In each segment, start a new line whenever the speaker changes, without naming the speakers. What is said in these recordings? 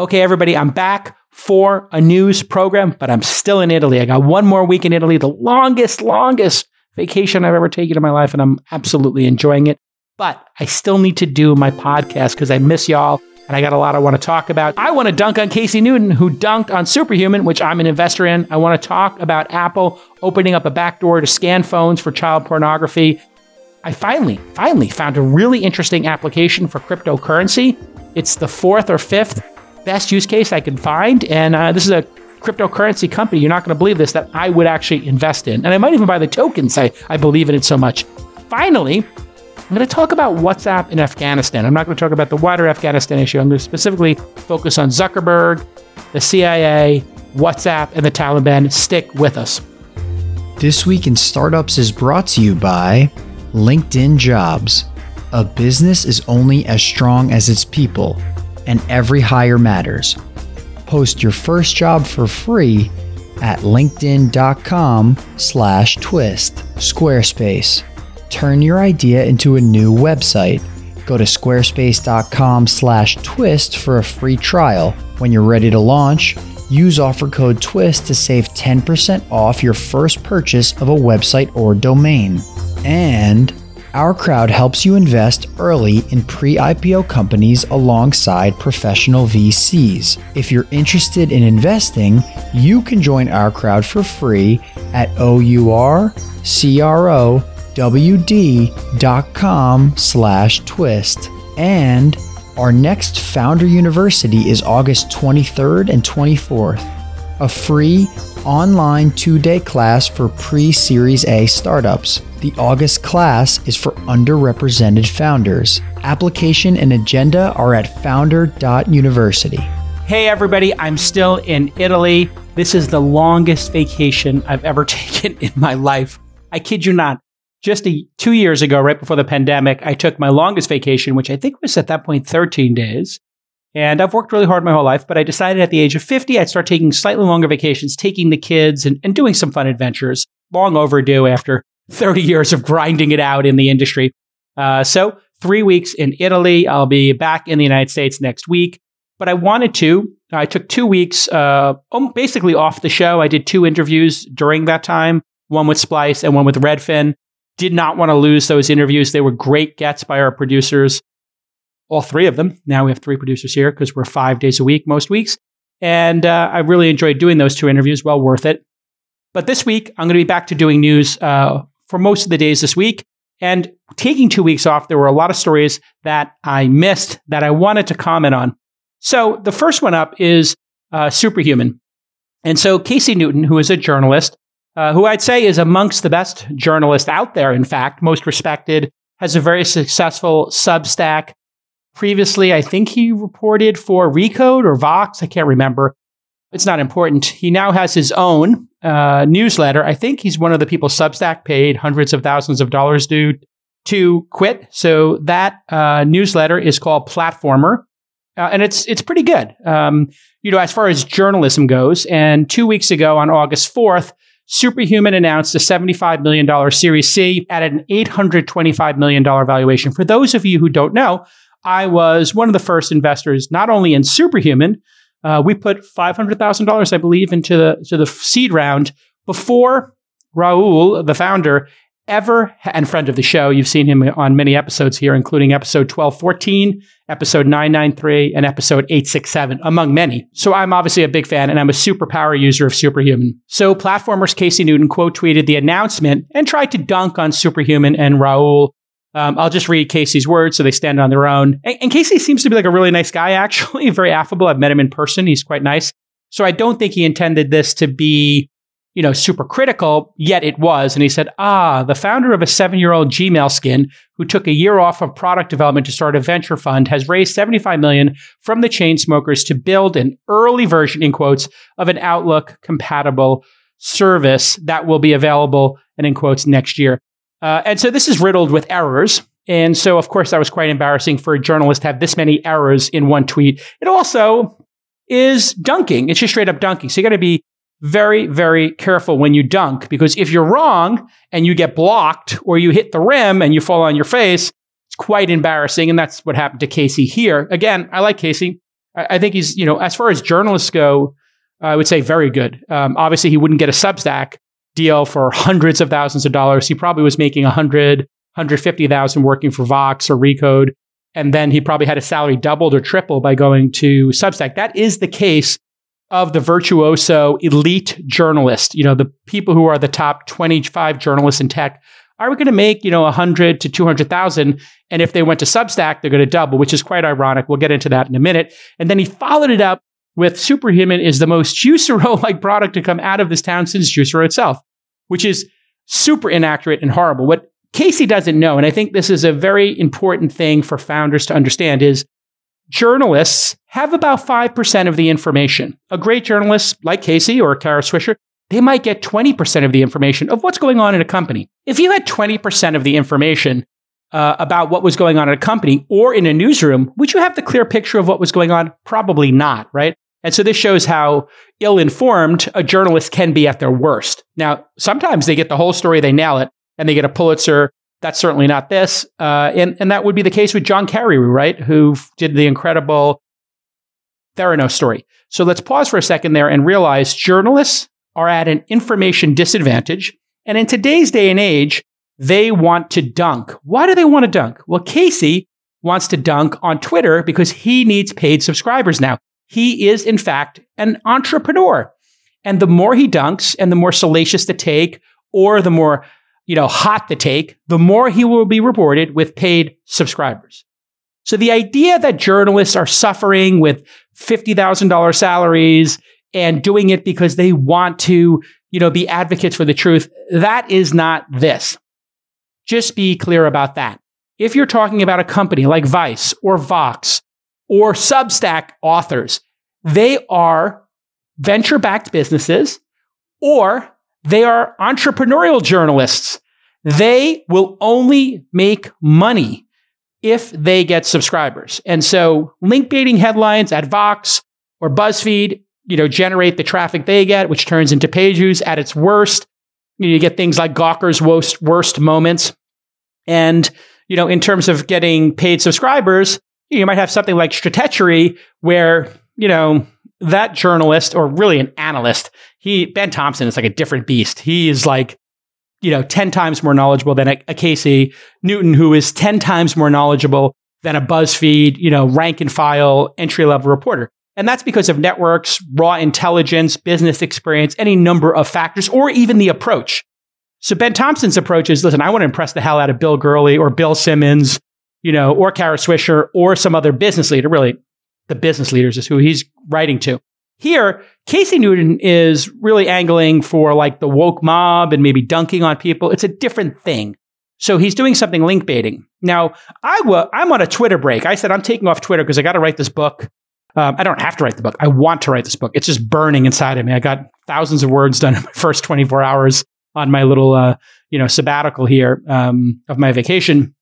Okay, everybody, I'm back for a news program, but I'm still in Italy. I got one more week in Italy, the longest, longest vacation I've ever taken in my life, and I'm absolutely enjoying it. But I still need to do my podcast because I miss y'all and I got a lot I want to talk about. I want to dunk on Casey Newton, who dunked on Superhuman, which I'm an investor in. I want to talk about Apple opening up a backdoor to scan phones for child pornography. I finally, finally found a really interesting application for cryptocurrency. It's the fourth or fifth best use case I can find. And uh, this is a cryptocurrency company, you're not going to believe this, that I would actually invest in. And I might even buy the tokens. I, I believe in it so much. Finally, I'm going to talk about WhatsApp in Afghanistan. I'm not going to talk about the wider Afghanistan issue. I'm going to specifically focus on Zuckerberg, the CIA, WhatsApp, and the Taliban. Stick with us.
This Week in Startups is brought to you by LinkedIn Jobs. A business is only as strong as its people, and every hire matters. Post your first job for free at linkedin.com slash twist squarespace turn your idea into a new website. Go to squarespace.com slash twist for a free trial. When you're ready to launch, use offer code TWIST to save 10% off your first purchase of a website or domain. And our crowd helps you invest early in pre IPO companies alongside professional VCs. If you're interested in investing, you can join our crowd for free at OURCRO wd.com slash twist. And our next Founder University is August 23rd and 24th, a free online two day class for pre Series A startups. The August class is for underrepresented founders. Application and agenda are at founder.university.
Hey, everybody, I'm still in Italy. This is the longest vacation I've ever taken in my life. I kid you not just a, two years ago, right before the pandemic, I took my longest vacation, which I think was at that point 13 days. And I've worked really hard my whole life, but I decided at the age of 50, I'd start taking slightly longer vacations, taking the kids and, and doing some fun adventures. Long overdue after 30 years of grinding it out in the industry. Uh, so, three weeks in Italy. I'll be back in the United States next week. But I wanted to. I took two weeks uh, basically off the show. I did two interviews during that time one with Splice and one with Redfin. Did not want to lose those interviews. They were great gets by our producers, all three of them. Now we have three producers here because we're five days a week most weeks. And uh, I really enjoyed doing those two interviews. Well worth it. But this week, I'm going to be back to doing news uh, for most of the days this week. And taking two weeks off, there were a lot of stories that I missed that I wanted to comment on. So the first one up is uh, Superhuman. And so Casey Newton, who is a journalist, uh, who I'd say is amongst the best journalists out there, in fact, most respected, has a very successful Substack. Previously, I think he reported for Recode or Vox. I can't remember. It's not important. He now has his own uh, newsletter. I think he's one of the people Substack paid hundreds of thousands of dollars to, to quit. So that uh, newsletter is called Platformer. Uh, and it's it's pretty good, um, you know, as far as journalism goes. And two weeks ago, on August fourth, Superhuman announced a $75 million Series C at an $825 million valuation. For those of you who don't know, I was one of the first investors, not only in Superhuman, uh, we put $500,000, I believe, into the, to the seed round before Rahul, the founder, ever, and friend of the show, you've seen him on many episodes here, including episode 1214, episode 993, and episode 867, among many. So I'm obviously a big fan, and I'm a superpower user of Superhuman. So Platformer's Casey Newton quote tweeted the announcement and tried to dunk on Superhuman and Rahul. Um, I'll just read Casey's words so they stand on their own. And, and Casey seems to be like a really nice guy, actually, very affable. I've met him in person. He's quite nice. So I don't think he intended this to be you know, super critical, yet it was. And he said, ah, the founder of a seven year old Gmail skin who took a year off of product development to start a venture fund has raised 75 million from the Chainsmokers to build an early version, in quotes, of an Outlook compatible service that will be available and in quotes next year. Uh, and so this is riddled with errors. And so, of course, that was quite embarrassing for a journalist to have this many errors in one tweet. It also is dunking. It's just straight up dunking. So you got to be very, very careful when you dunk because if you're wrong and you get blocked or you hit the rim and you fall on your face, it's quite embarrassing. And that's what happened to Casey here. Again, I like Casey. I, I think he's, you know, as far as journalists go, I would say very good. Um, obviously, he wouldn't get a Substack deal for hundreds of thousands of dollars. He probably was making 100, 150,000 working for Vox or Recode. And then he probably had his salary doubled or tripled by going to Substack. That is the case of the virtuoso elite journalist. You know, the people who are the top 25 journalists in tech are we going to make, you know, 100 to 200,000? And if they went to Substack, they're going to double, which is quite ironic. We'll get into that in a minute. And then he followed it up with Superhuman is the most Juicero like product to come out of this town since Juicero itself, which is super inaccurate and horrible. What Casey doesn't know, and I think this is a very important thing for founders to understand, is journalists have about 5% of the information. A great journalist like Casey or Kara Swisher they might get 20% of the information of what's going on in a company. If you had 20% of the information uh, about what was going on in a company or in a newsroom, would you have the clear picture of what was going on? Probably not, right? And so this shows how ill informed a journalist can be at their worst. Now, sometimes they get the whole story, they nail it, and they get a Pulitzer. That's certainly not this. Uh, and, and that would be the case with John Carreyrou, right? Who did the incredible Theranos story. So let's pause for a second there and realize journalists are at an information disadvantage. And in today's day and age, they want to dunk. Why do they want to dunk? Well, Casey wants to dunk on Twitter because he needs paid subscribers now. He is, in fact, an entrepreneur. And the more he dunks and the more salacious the take, or the more you know, hot the take, the more he will be rewarded with paid subscribers. So the idea that journalists are suffering with $50,000 salaries and doing it because they want to, you know, be advocates for the truth. That is not this. Just be clear about that. If you're talking about a company like Vice or Vox or Substack authors, they are venture backed businesses or they are entrepreneurial journalists. They will only make money if they get subscribers. And so link baiting headlines at Vox or BuzzFeed you know, generate the traffic they get, which turns into page views at its worst. You, know, you get things like Gawker's worst, worst moments. And, you know, in terms of getting paid subscribers, you might have something like Stratechery where, you know, that journalist or really an analyst, he, Ben Thompson is like a different beast. He is like, you know, 10 times more knowledgeable than a, a Casey Newton, who is 10 times more knowledgeable than a BuzzFeed, you know, rank and file entry level reporter. And that's because of networks, raw intelligence, business experience, any number of factors, or even the approach. So Ben Thompson's approach is, listen, I want to impress the hell out of Bill Gurley or Bill Simmons, you know, or Kara Swisher or some other business leader. Really, the business leaders is who he's writing to. Here, Casey Newton is really angling for like the woke mob and maybe dunking on people. It's a different thing. So he's doing something link baiting. Now, I w- I'm on a Twitter break. I said I'm taking off Twitter because I got to write this book. Um, I don't have to write the book. I want to write this book. It's just burning inside of me. I got thousands of words done in my first 24 hours on my little, uh, you know, sabbatical here um, of my vacation.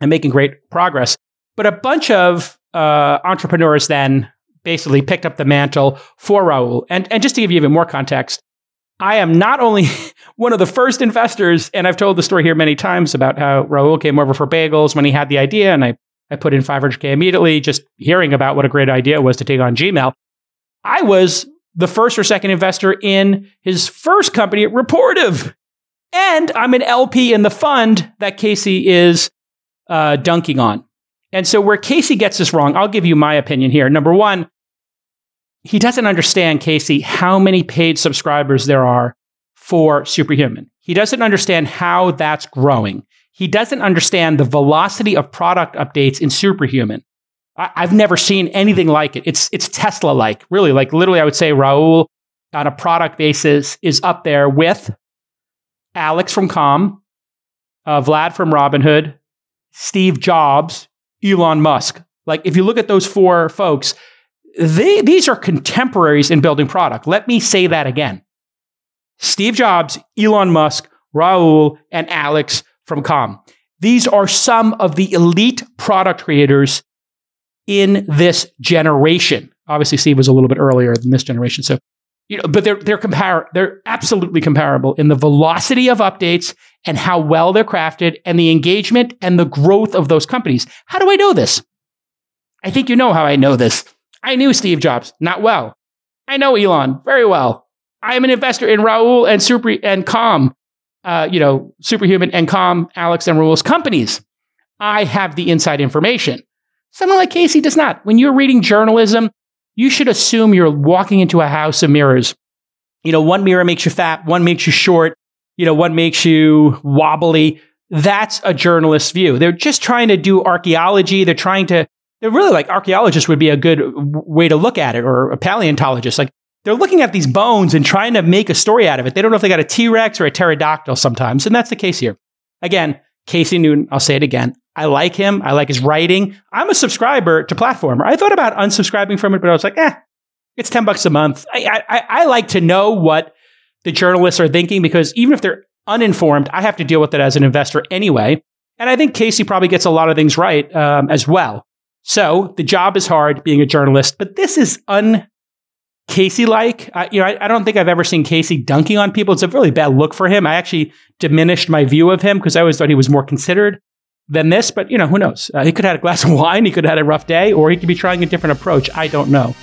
and making great progress. But a bunch of uh, entrepreneurs then basically picked up the mantle for Rahul. And, and just to give you even more context, I am not only one of the first investors, and I've told the story here many times about how Rahul came over for bagels when he had the idea, and I I put in 500K immediately, just hearing about what a great idea it was to take on Gmail. I was the first or second investor in his first company, Rapportive, And I'm an LP in the fund that Casey is uh, dunking on. And so, where Casey gets this wrong, I'll give you my opinion here. Number one, he doesn't understand, Casey, how many paid subscribers there are for Superhuman. He doesn't understand how that's growing. He doesn't understand the velocity of product updates in Superhuman. I, have never seen anything like it. It's it's Tesla like, really. Like literally, I would say Rahul on a product basis is up there with Alex from Calm, uh, Vlad from Robinhood, Steve Jobs, Elon Musk. Like if you look at those four folks, they these are contemporaries in building product. Let me say that again. Steve Jobs, Elon Musk, Rahul, and Alex from Calm. These are some of the elite product creators in this generation. Obviously, Steve was a little bit earlier than this generation. So, you know, but they're they're compar- they're absolutely comparable in the velocity of updates and how well they're crafted and the engagement and the growth of those companies. How do I know this? I think you know how I know this. I knew Steve Jobs, not well. I know Elon very well. I am an investor in Rahul and Super and Calm, uh, you know, Superhuman and Calm, Alex and Rahul's companies. I have the inside information. Someone like Casey does not. When you're reading journalism, you should assume you're walking into a house of mirrors. You know, one mirror makes you fat, one makes you short, you know, one makes you wobbly. That's a journalist's view. They're just trying to do archaeology. They're trying to, they're really like archaeologists would be a good way to look at it or a paleontologist. Like they're looking at these bones and trying to make a story out of it. They don't know if they got a T Rex or a pterodactyl sometimes. And that's the case here. Again, Casey Newton, I'll say it again. I like him. I like his writing. I'm a subscriber to Platformer. I thought about unsubscribing from it, but I was like, eh, it's 10 bucks a month. I, I, I like to know what the journalists are thinking because even if they're uninformed, I have to deal with it as an investor anyway. And I think Casey probably gets a lot of things right um, as well. So the job is hard being a journalist, but this is un Casey like. you know, I, I, don't think I've ever seen Casey dunking on people. It's a really bad look for him. I actually diminished my view of him because I always thought he was more considered than this. But you know, who knows? Uh, he could have had a glass of wine. He could have had a rough day, or he could be trying a different approach. I don't know.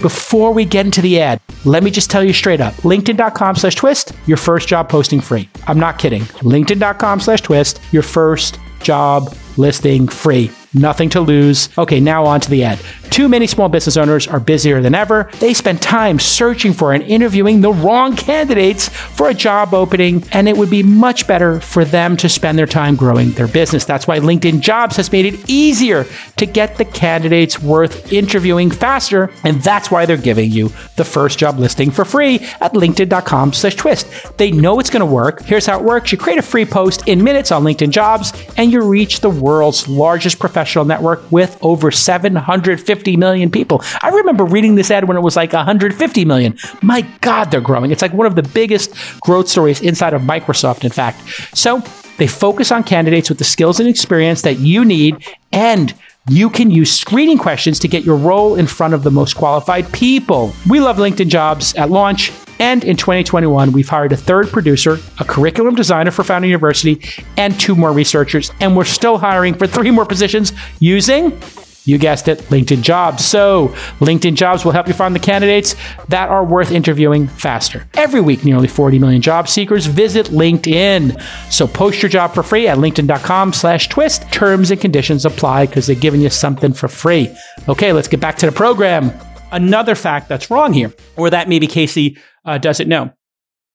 Before we get into the ad, let me just tell you straight up linkedin.com slash twist, your first job posting free. I'm not kidding. LinkedIn.com slash twist, your first job listing free. Nothing to lose. Okay, now on to the ad. Too many small business owners are busier than ever. They spend time searching for and interviewing the wrong candidates for a job opening, and it would be much better for them to spend their time growing their business. That's why LinkedIn Jobs has made it easier to get the candidates worth interviewing faster, and that's why they're giving you the first job listing for free at linkedin.com slash twist. They know it's going to work. Here's how it works. You create a free post in minutes on LinkedIn Jobs, and you reach the world's largest professional network with over 750 million people. I remember reading this ad when it was like 150 million. My God, they're growing. It's like one of the biggest growth stories inside of Microsoft, in fact. So they focus on candidates with the skills and experience that you need and you can use screening questions to get your role in front of the most qualified people. We love LinkedIn jobs at launch. And in 2021, we've hired a third producer, a curriculum designer for Founder University, and two more researchers. And we're still hiring for three more positions using you guessed it, LinkedIn Jobs. So, LinkedIn Jobs will help you find the candidates that are worth interviewing faster. Every week, nearly 40 million job seekers visit LinkedIn. So, post your job for free at linkedin.com slash twist. Terms and conditions apply because they're giving you something for free. Okay, let's get back to the program. Another fact that's wrong here, or that maybe Casey uh, doesn't know.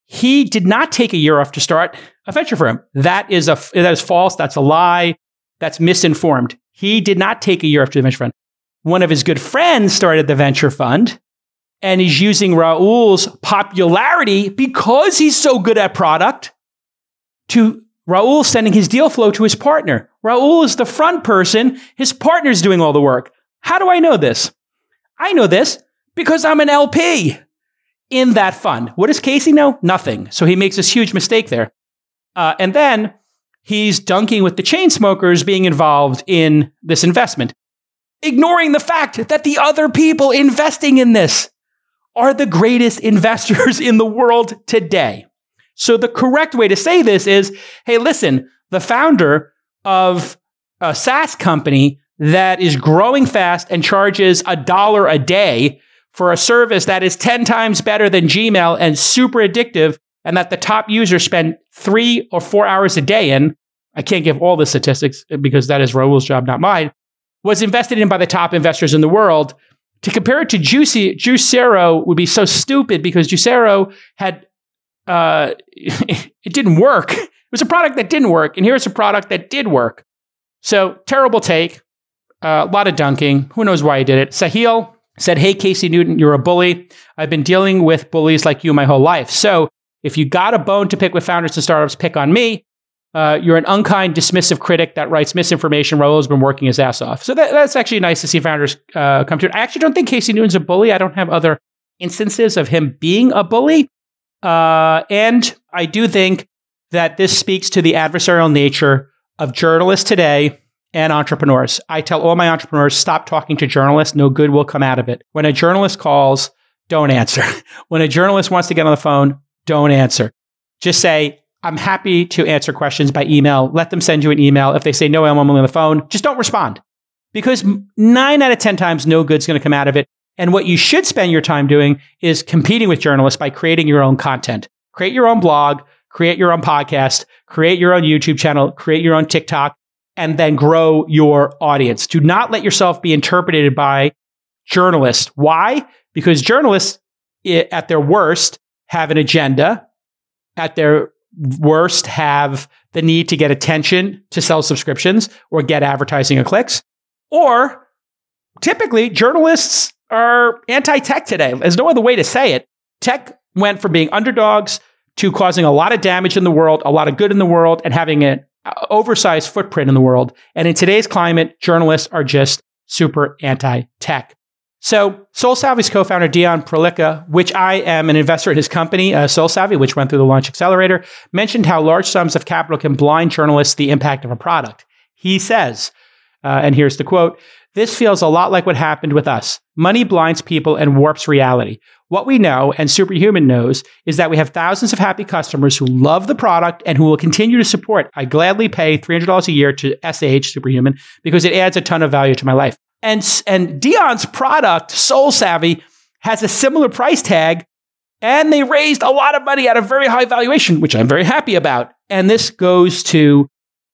He did not take a year off to start a venture firm. That is a that is false. That's a lie. That's misinformed. He did not take a year after the venture fund. One of his good friends started the venture fund and he's using Rahul's popularity because he's so good at product to Rahul sending his deal flow to his partner. Rahul is the front person, his partner's doing all the work. How do I know this? I know this because I'm an LP in that fund. What does Casey know? Nothing. So he makes this huge mistake there. Uh, and then he's dunking with the Chainsmokers being involved in this investment, ignoring the fact that the other people investing in this are the greatest investors in the world today. So the correct way to say this is, hey, listen, the founder of a SaaS company that is growing fast and charges a dollar a day for a service that is 10 times better than Gmail and super addictive and that the top users spend three or four hours a day in, I can't give all the statistics because that is Rahul's job, not mine, was invested in by the top investors in the world. To compare it to Juicy, Juicero would be so stupid because Juicero had, uh, it didn't work. It was a product that didn't work. And here's a product that did work. So terrible take. Uh, a lot of dunking. Who knows why he did it? Sahil said, Hey, Casey Newton, you're a bully. I've been dealing with bullies like you my whole life. So if you got a bone to pick with founders and startups, pick on me. Uh, you're an unkind, dismissive critic that writes misinformation. Rahul's been working his ass off. So that, that's actually nice to see founders uh, come to it. I actually don't think Casey Newton's a bully. I don't have other instances of him being a bully. Uh, and I do think that this speaks to the adversarial nature of journalists today and entrepreneurs. I tell all my entrepreneurs stop talking to journalists. No good will come out of it. When a journalist calls, don't answer. when a journalist wants to get on the phone, don't answer. Just say, I'm happy to answer questions by email. Let them send you an email. If they say, no, I'm only on the phone, just don't respond. because nine out of 10 times no good's going to come out of it. And what you should spend your time doing is competing with journalists by creating your own content. Create your own blog, create your own podcast, create your own YouTube channel, create your own TikTok, and then grow your audience. Do not let yourself be interpreted by journalists. Why? Because journalists, at their worst, have an agenda. At their worst, have the need to get attention to sell subscriptions or get advertising or clicks. Or typically, journalists are anti tech today. There's no other way to say it. Tech went from being underdogs to causing a lot of damage in the world, a lot of good in the world, and having an oversized footprint in the world. And in today's climate, journalists are just super anti tech. So, SolSavvy's co founder, Dion Pralica, which I am an investor in his company, uh, SolSavvy, which went through the launch accelerator, mentioned how large sums of capital can blind journalists the impact of a product. He says, uh, and here's the quote This feels a lot like what happened with us. Money blinds people and warps reality. What we know, and Superhuman knows, is that we have thousands of happy customers who love the product and who will continue to support. I gladly pay $300 a year to SAH Superhuman because it adds a ton of value to my life. And, and Dion's product, Soul Savvy, has a similar price tag, and they raised a lot of money at a very high valuation, which I'm very happy about. And this goes to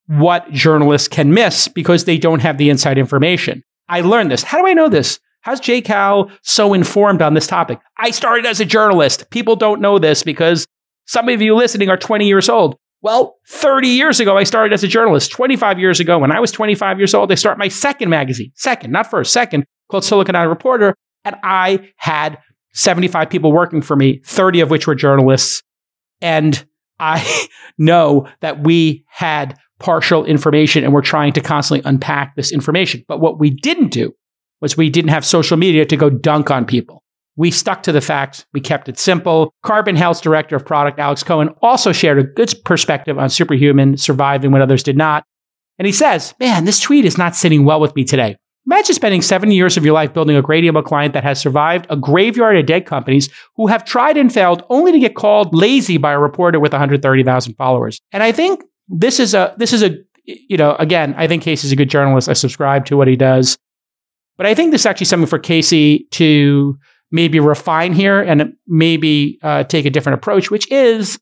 what journalists can miss because they don't have the inside information. I learned this. How do I know this? How's Jay Cal so informed on this topic? I started as a journalist. People don't know this because some of you listening are 20 years old. Well, 30 years ago, I started as a journalist. 25 years ago, when I was 25 years old, I started my second magazine, second, not first, second, called Silicon Valley Reporter. And I had 75 people working for me, 30 of which were journalists. And I know that we had partial information and we're trying to constantly unpack this information. But what we didn't do was we didn't have social media to go dunk on people. We stuck to the facts. We kept it simple. Carbon Health's director of product, Alex Cohen, also shared a good perspective on superhuman surviving when others did not. And he says, man, this tweet is not sitting well with me today. Imagine spending seven years of your life building a great email client that has survived a graveyard of dead companies who have tried and failed only to get called lazy by a reporter with 130,000 followers. And I think this is a this is a you know again I think Casey's a good journalist. I subscribe to what he does, but I think this is actually something for Casey to maybe refine here and maybe uh, take a different approach, which is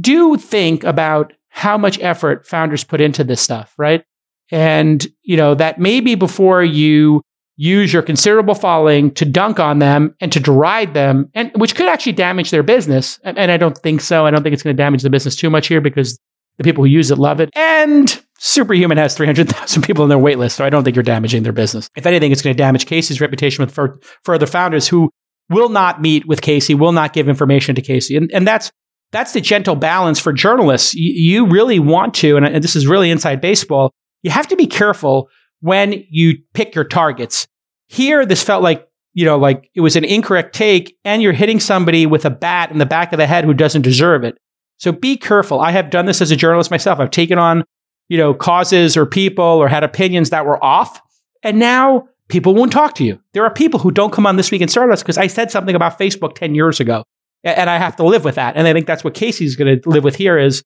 do think about how much effort founders put into this stuff, right? And you know that maybe before you use your considerable following to dunk on them and to deride them, and which could actually damage their business. And, and I don't think so. I don't think it's going to damage the business too much here because the people who use it love it. And Superhuman has 300,000 people on their wait list, so I don't think you're damaging their business. If anything, it's going to damage Casey's reputation with for, further founders who will not meet with Casey, will not give information to Casey. And, and that's that's the gentle balance for journalists. You, you really want to, and, and this is really inside baseball, you have to be careful when you pick your targets. Here, this felt like, you know, like it was an incorrect take, and you're hitting somebody with a bat in the back of the head who doesn't deserve it. So be careful. I have done this as a journalist myself. I've taken on, you know, causes or people or had opinions that were off. And now people won't talk to you. There are people who don't come on This Week in Startups because I said something about Facebook 10 years ago. And I have to live with that. And I think that's what Casey's going to live with here is,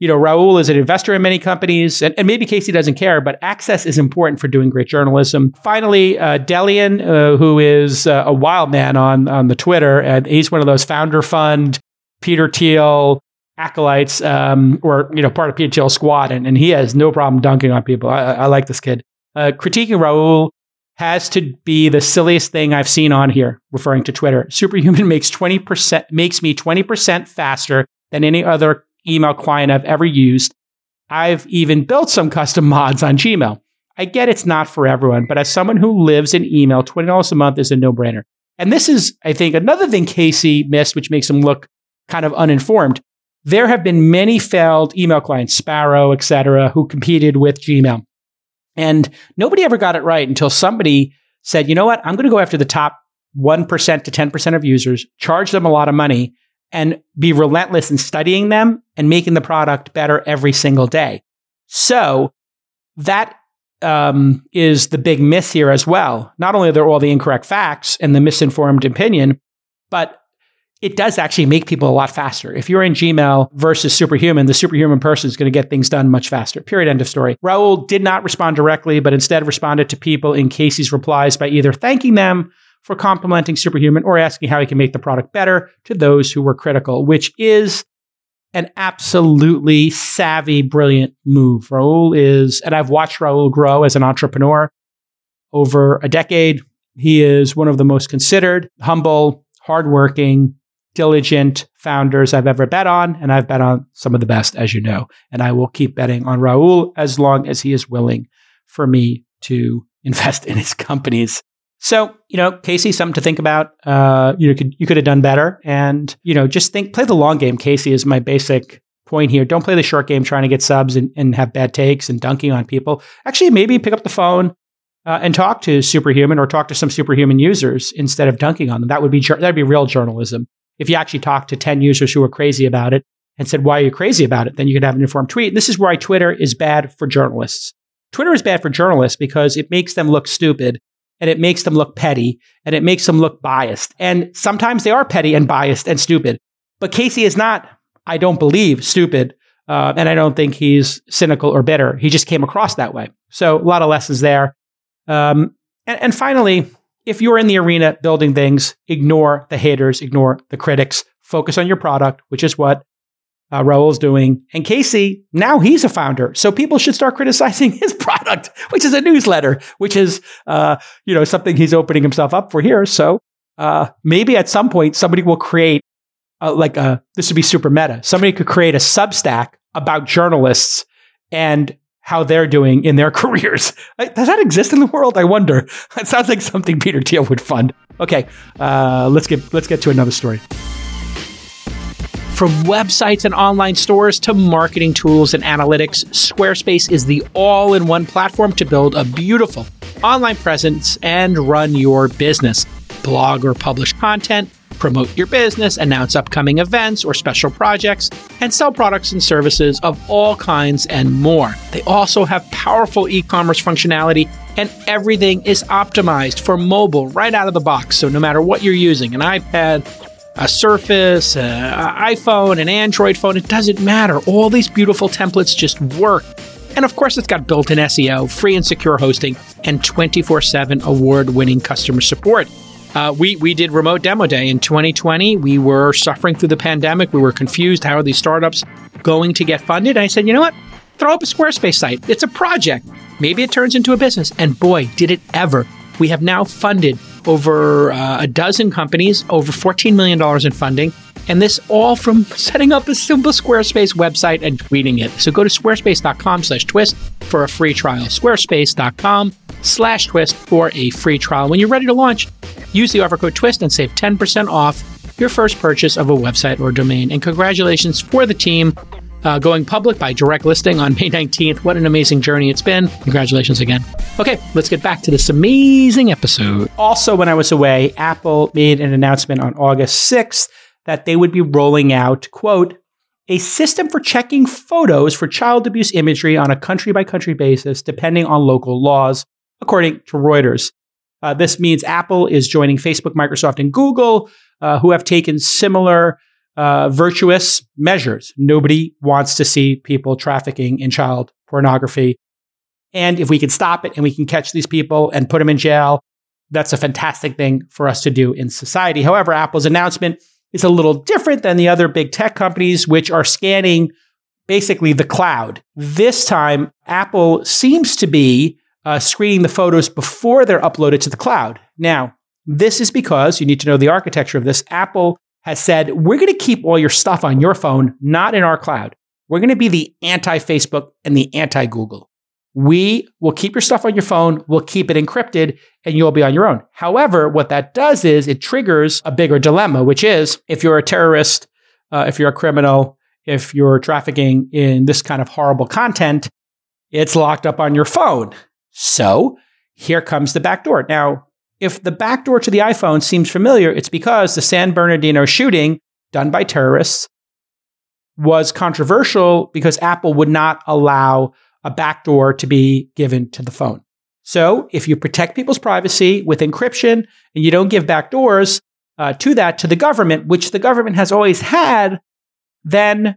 you know, Rahul is an investor in many companies, and, and maybe Casey doesn't care, but access is important for doing great journalism. Finally, uh, Delian, uh, who is uh, a wild man on, on the Twitter, and he's one of those founder fund, Peter Thiel, acolytes um, or you know part of PHL squad, and, and he has no problem dunking on people. I, I like this kid. Uh, critiquing Rahul has to be the silliest thing I've seen on here, referring to Twitter. Superhuman makes twenty percent makes me twenty percent faster than any other email client I've ever used. I've even built some custom mods on Gmail. I get it's not for everyone, but as someone who lives in email, $20 a month is a no brainer. And this is, I think, another thing Casey missed, which makes him look kind of uninformed there have been many failed email clients, Sparrow, et cetera, who competed with Gmail. And nobody ever got it right until somebody said, you know what? I'm going to go after the top 1% to 10% of users, charge them a lot of money, and be relentless in studying them and making the product better every single day. So that um, is the big myth here as well. Not only are there all the incorrect facts and the misinformed opinion, but it does actually make people a lot faster. If you're in Gmail versus superhuman, the superhuman person is going to get things done much faster. Period. End of story. Rahul did not respond directly, but instead responded to people in Casey's replies by either thanking them for complimenting superhuman or asking how he can make the product better to those who were critical, which is an absolutely savvy, brilliant move. Rahul is, and I've watched Rahul grow as an entrepreneur over a decade. He is one of the most considered, humble, hardworking, diligent founders I've ever bet on, and I've bet on some of the best, as you know. And I will keep betting on Rahul as long as he is willing for me to invest in his companies. So, you know, Casey, something to think about. Uh, you know, could, you could have done better, and you know, just think, play the long game. Casey is my basic point here. Don't play the short game, trying to get subs and, and have bad takes and dunking on people. Actually, maybe pick up the phone, uh, and talk to superhuman or talk to some superhuman users instead of dunking on them. That would be that would be real journalism. If you actually talk to 10 users who are crazy about it and said, why are you crazy about it? Then you could have an informed tweet. And this is why Twitter is bad for journalists. Twitter is bad for journalists because it makes them look stupid and it makes them look petty and it makes them look biased. And sometimes they are petty and biased and stupid. But Casey is not, I don't believe, stupid. Uh, and I don't think he's cynical or bitter. He just came across that way. So a lot of lessons there. Um, and, and finally, if you're in the arena building things, ignore the haters, ignore the critics, focus on your product, which is what uh, Rahul's doing. And Casey, now he's a founder. So people should start criticizing his product, which is a newsletter, which is, uh, you know, something he's opening himself up for here. So uh, maybe at some point somebody will create uh, like a, this would be super meta. Somebody could create a Substack about journalists and how they're doing in their careers. Does that exist in the world? I wonder. It sounds like something Peter Thiel would fund. Okay, uh, let's get let's get to another story. From websites and online stores to marketing tools and analytics, Squarespace is the all-in-one platform to build a beautiful online presence and run your business. Blog or publish content promote your business, announce upcoming events or special projects, and sell products and services of all kinds and more. They also have powerful e commerce functionality, and everything is optimized for mobile right out of the box. So, no matter what you're using an iPad, a Surface, an iPhone, an Android phone, it doesn't matter. All these beautiful templates just work. And of course, it's got built in SEO, free and secure hosting, and 24 7 award winning customer support. Uh, we we did remote demo day in 2020. We were suffering through the pandemic. We were confused. How are these startups going to get funded? And I said, you know what? Throw up a Squarespace site. It's a project. Maybe it turns into a business. And boy, did it ever! We have now funded over uh, a dozen companies, over $14 million in funding. And this all from setting up a simple Squarespace website and tweeting it. So go to squarespace.com slash twist for a free trial. Squarespace.com slash twist for a free trial. When you're ready to launch, Use the offer code TWIST and save 10% off your first purchase of a website or domain. And congratulations for the team uh, going public by direct listing on May 19th. What an amazing journey it's been. Congratulations again. Okay, let's get back to this amazing episode. Also, when I was away, Apple made an announcement on August 6th that they would be rolling out, quote, a system for checking photos for child abuse imagery on a country by country basis, depending on local laws, according to Reuters. Uh, this means Apple is joining Facebook, Microsoft, and Google, uh, who have taken similar uh, virtuous measures. Nobody wants to see people trafficking in child pornography. And if we can stop it and we can catch these people and put them in jail, that's a fantastic thing for us to do in society. However, Apple's announcement is a little different than the other big tech companies, which are scanning basically the cloud. This time, Apple seems to be uh, screening the photos before they're uploaded to the cloud. Now, this is because you need to know the architecture of this. Apple has said, we're going to keep all your stuff on your phone, not in our cloud. We're going to be the anti Facebook and the anti Google. We will keep your stuff on your phone, we'll keep it encrypted, and you'll be on your own. However, what that does is it triggers a bigger dilemma, which is if you're a terrorist, uh, if you're a criminal, if you're trafficking in this kind of horrible content, it's locked up on your phone. So here comes the backdoor. Now, if the backdoor to the iPhone seems familiar, it's because the San Bernardino shooting done by terrorists was controversial because Apple would not allow a backdoor to be given to the phone. So if you protect people's privacy with encryption and you don't give backdoors, uh, to that to the government, which the government has always had, then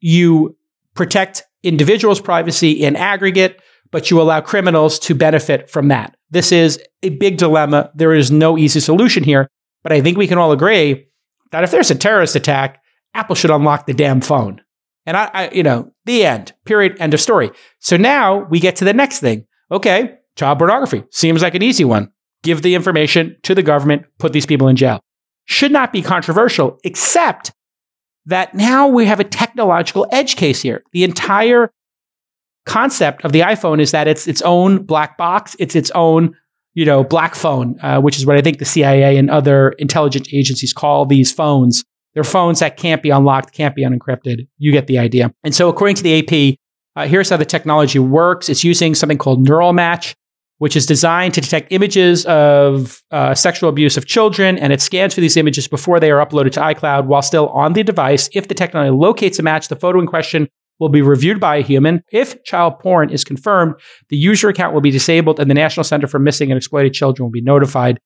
you protect individuals' privacy in aggregate, but you allow criminals to benefit from that. This is a big dilemma. There is no easy solution here, but I think we can all agree that if there's a terrorist attack, Apple should unlock the damn phone. And I, I, you know, the end, period, end of story. So now we get to the next thing. Okay, child pornography seems like an easy one. Give the information to the government, put these people in jail. Should not be controversial, except that now we have a technological edge case here. The entire concept of the iPhone is that it's its own black box, it's its own you know black phone, uh, which is what I think the CIA and other intelligence agencies call these phones. They're phones that can't be unlocked, can't be unencrypted. You get the idea. And so, according to the AP, uh, here's how the technology works. It's using something called neural match, which is designed to detect images of uh, sexual abuse of children, and it scans for these images before they are uploaded to iCloud while still on the device. If the technology locates a match, the photo in question will be reviewed by a human. If child porn is confirmed, the user account will be disabled and the National Center for Missing and Exploited Children will be notified.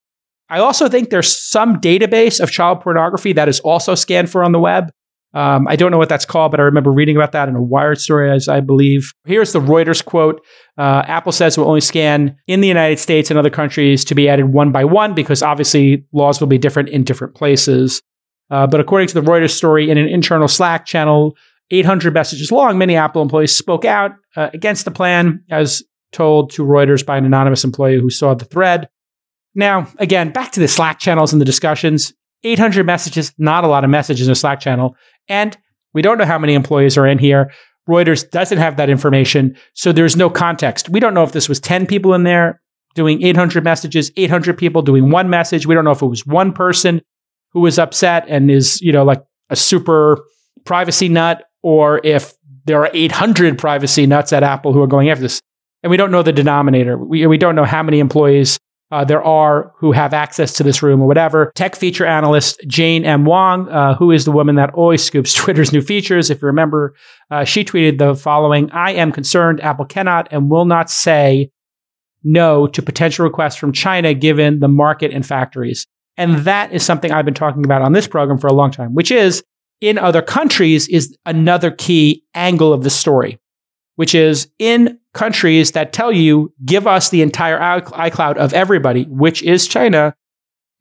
I also think there's some database of child pornography that is also scanned for on the web. Um, I don't know what that's called, but I remember reading about that in a Wired story, as I believe. Here's the Reuters quote uh, Apple says will only scan in the United States and other countries to be added one by one because obviously laws will be different in different places. Uh, but according to the Reuters story, in an internal Slack channel, 800 messages long, many Apple employees spoke out uh, against the plan, as told to Reuters by an anonymous employee who saw the thread. Now, again, back to the Slack channels and the discussions. 800 messages, not a lot of messages in a Slack channel. And we don't know how many employees are in here. Reuters doesn't have that information. So there's no context. We don't know if this was 10 people in there doing 800 messages, 800 people doing one message. We don't know if it was one person who was upset and is, you know, like a super privacy nut or if there are 800 privacy nuts at Apple who are going after this. And we don't know the denominator. We, we don't know how many employees uh, there are who have access to this room or whatever. Tech feature analyst Jane M. Wong, uh, who is the woman that always scoops Twitter's new features, if you remember, uh, she tweeted the following I am concerned Apple cannot and will not say no to potential requests from China given the market and factories. And that is something I've been talking about on this program for a long time, which is in other countries is another key angle of the story, which is in countries that tell you, give us the entire iCloud of everybody, which is China.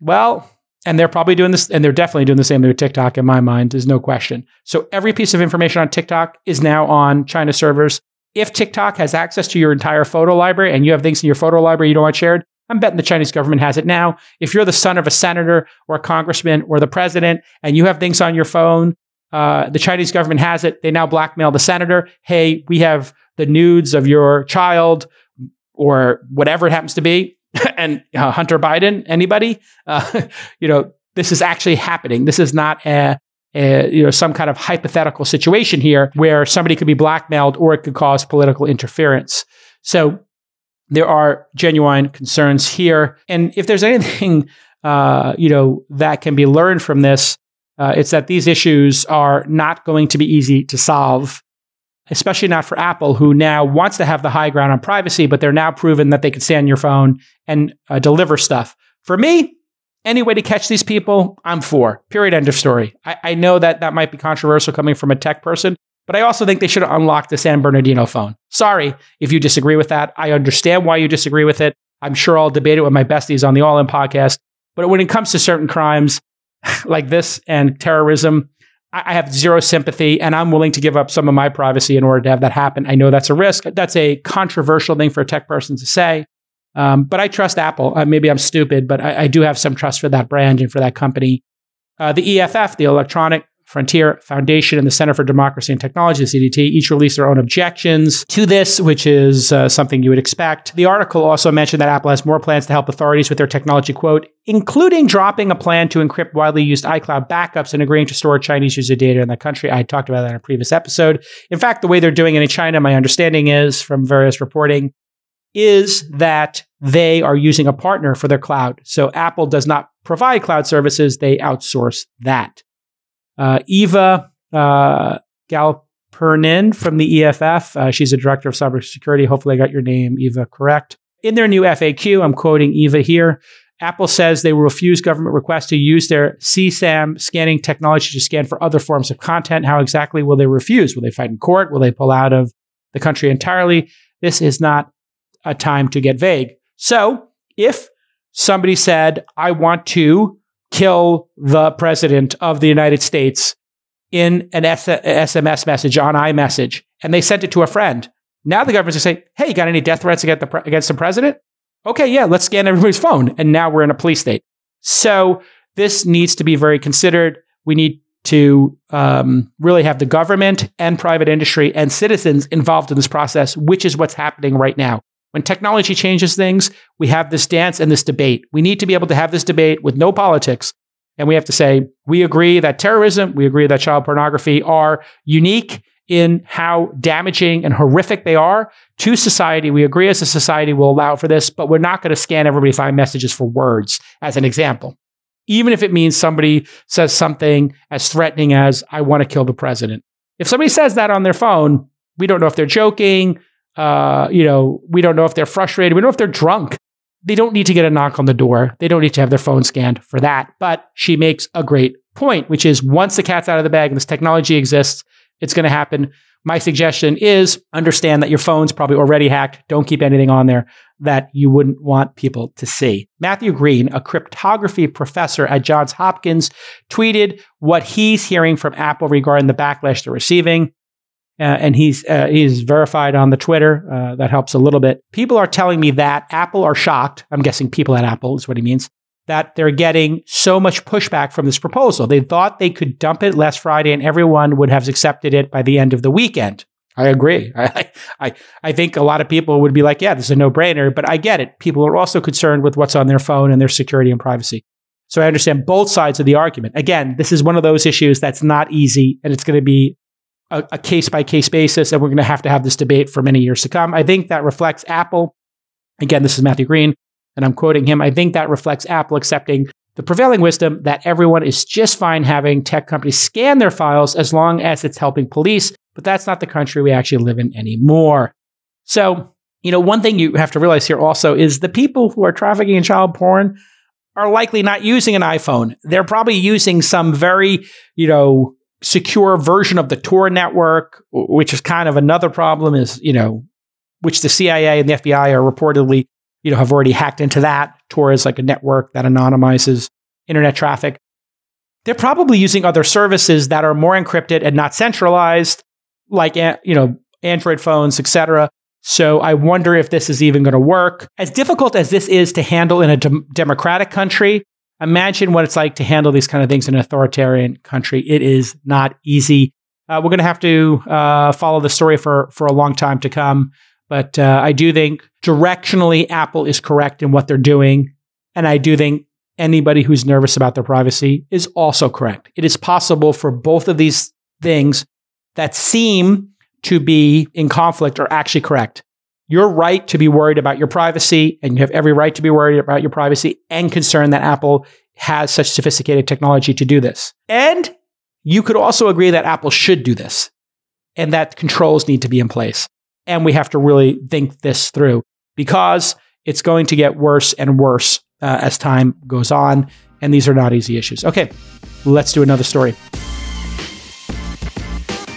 Well, and they're probably doing this, and they're definitely doing the same thing with TikTok in my mind, there's no question. So every piece of information on TikTok is now on China servers. If TikTok has access to your entire photo library and you have things in your photo library you don't want shared, I'm betting the Chinese government has it now. If you're the son of a senator or a congressman or the president and you have things on your phone, uh, the Chinese government has it. They now blackmail the senator. Hey, we have the nudes of your child or whatever it happens to be. and uh, Hunter Biden, anybody? Uh, you know, this is actually happening. This is not a, a, you know some kind of hypothetical situation here where somebody could be blackmailed or it could cause political interference. So there are genuine concerns here. And if there's anything, uh, you know, that can be learned from this, uh, it's that these issues are not going to be easy to solve, especially not for Apple, who now wants to have the high ground on privacy, but they're now proven that they can stay on your phone and uh, deliver stuff. For me, any way to catch these people, I'm for. Period. End of story. I, I know that that might be controversial coming from a tech person, but I also think they should have unlocked the San Bernardino phone. Sorry if you disagree with that. I understand why you disagree with it. I'm sure I'll debate it with my besties on the All In podcast. But when it comes to certain crimes like this and terrorism, I have zero sympathy and I'm willing to give up some of my privacy in order to have that happen. I know that's a risk. That's a controversial thing for a tech person to say. Um, but I trust Apple. Uh, maybe I'm stupid, but I, I, do have some trust for that brand and for that company. Uh, the EFF, the Electronic Frontier Foundation and the Center for Democracy and Technology, the CDT, each released their own objections to this, which is uh, something you would expect. The article also mentioned that Apple has more plans to help authorities with their technology, quote, including dropping a plan to encrypt widely used iCloud backups and agreeing to store Chinese user data in the country. I talked about that in a previous episode. In fact, the way they're doing it in China, my understanding is from various reporting, is that they are using a partner for their cloud. So Apple does not provide cloud services, they outsource that. Uh, Eva uh, Galperin from the EFF. Uh, she's a director of cybersecurity. Hopefully, I got your name, Eva, correct. In their new FAQ, I'm quoting Eva here. Apple says they will refuse government requests to use their CSAM scanning technology to scan for other forms of content. How exactly will they refuse? Will they fight in court? Will they pull out of the country entirely? This is not a time to get vague. So if somebody said, I want to kill the president of the United States in an S- SMS message on iMessage, and they sent it to a friend, now the government's going to say, hey, you got any death threats against the, pre- against the president? Okay, yeah, let's scan everybody's phone. And now we're in a police state. So this needs to be very considered. We need to um, really have the government and private industry and citizens involved in this process, which is what's happening right now. When technology changes things, we have this dance and this debate. We need to be able to have this debate with no politics. And we have to say, we agree that terrorism, we agree that child pornography are unique in how damaging and horrific they are to society. We agree as a society will allow for this, but we're not going to scan everybody's iMessages for words, as an example. Even if it means somebody says something as threatening as, I want to kill the president. If somebody says that on their phone, we don't know if they're joking. Uh, you know, we don't know if they're frustrated. We don't know if they're drunk. They don't need to get a knock on the door. They don't need to have their phone scanned for that. But she makes a great point, which is once the cat's out of the bag and this technology exists, it's going to happen. My suggestion is understand that your phone's probably already hacked. Don't keep anything on there that you wouldn't want people to see. Matthew Green, a cryptography professor at Johns Hopkins, tweeted what he's hearing from Apple regarding the backlash they're receiving. Uh, and he's uh, he's verified on the Twitter. Uh, that helps a little bit. People are telling me that Apple are shocked. I'm guessing people at Apple is what he means that they're getting so much pushback from this proposal. They thought they could dump it last Friday and everyone would have accepted it by the end of the weekend. I agree. I, I, I think a lot of people would be like, yeah, this is a no brainer, but I get it. People are also concerned with what's on their phone and their security and privacy. So I understand both sides of the argument. Again, this is one of those issues that's not easy and it's going to be a case by case basis. And we're going to have to have this debate for many years to come. I think that reflects Apple. Again, this is Matthew Green and I'm quoting him, I think that reflects Apple accepting the prevailing wisdom that everyone is just fine having tech companies scan their files as long as it's helping police, but that's not the country we actually live in anymore. So, you know, one thing you have to realize here also is the people who are trafficking in child porn are likely not using an iPhone. They're probably using some very, you know, secure version of the Tor network, which is kind of another problem is, you know, which the CIA and the FBI are reportedly you know, have already hacked into that. Tor is like a network that anonymizes internet traffic. They're probably using other services that are more encrypted and not centralized, like you know, Android phones, etc. So I wonder if this is even going to work. As difficult as this is to handle in a de- democratic country, imagine what it's like to handle these kind of things in an authoritarian country. It is not easy. Uh, we're going to have to uh, follow the story for for a long time to come. But uh, I do think directionally, Apple is correct in what they're doing. And I do think anybody who's nervous about their privacy is also correct. It is possible for both of these things that seem to be in conflict are actually correct. You're right to be worried about your privacy, and you have every right to be worried about your privacy and concerned that Apple has such sophisticated technology to do this. And you could also agree that Apple should do this and that controls need to be in place. And we have to really think this through because it's going to get worse and worse uh, as time goes on. And these are not easy issues. Okay, let's do another story.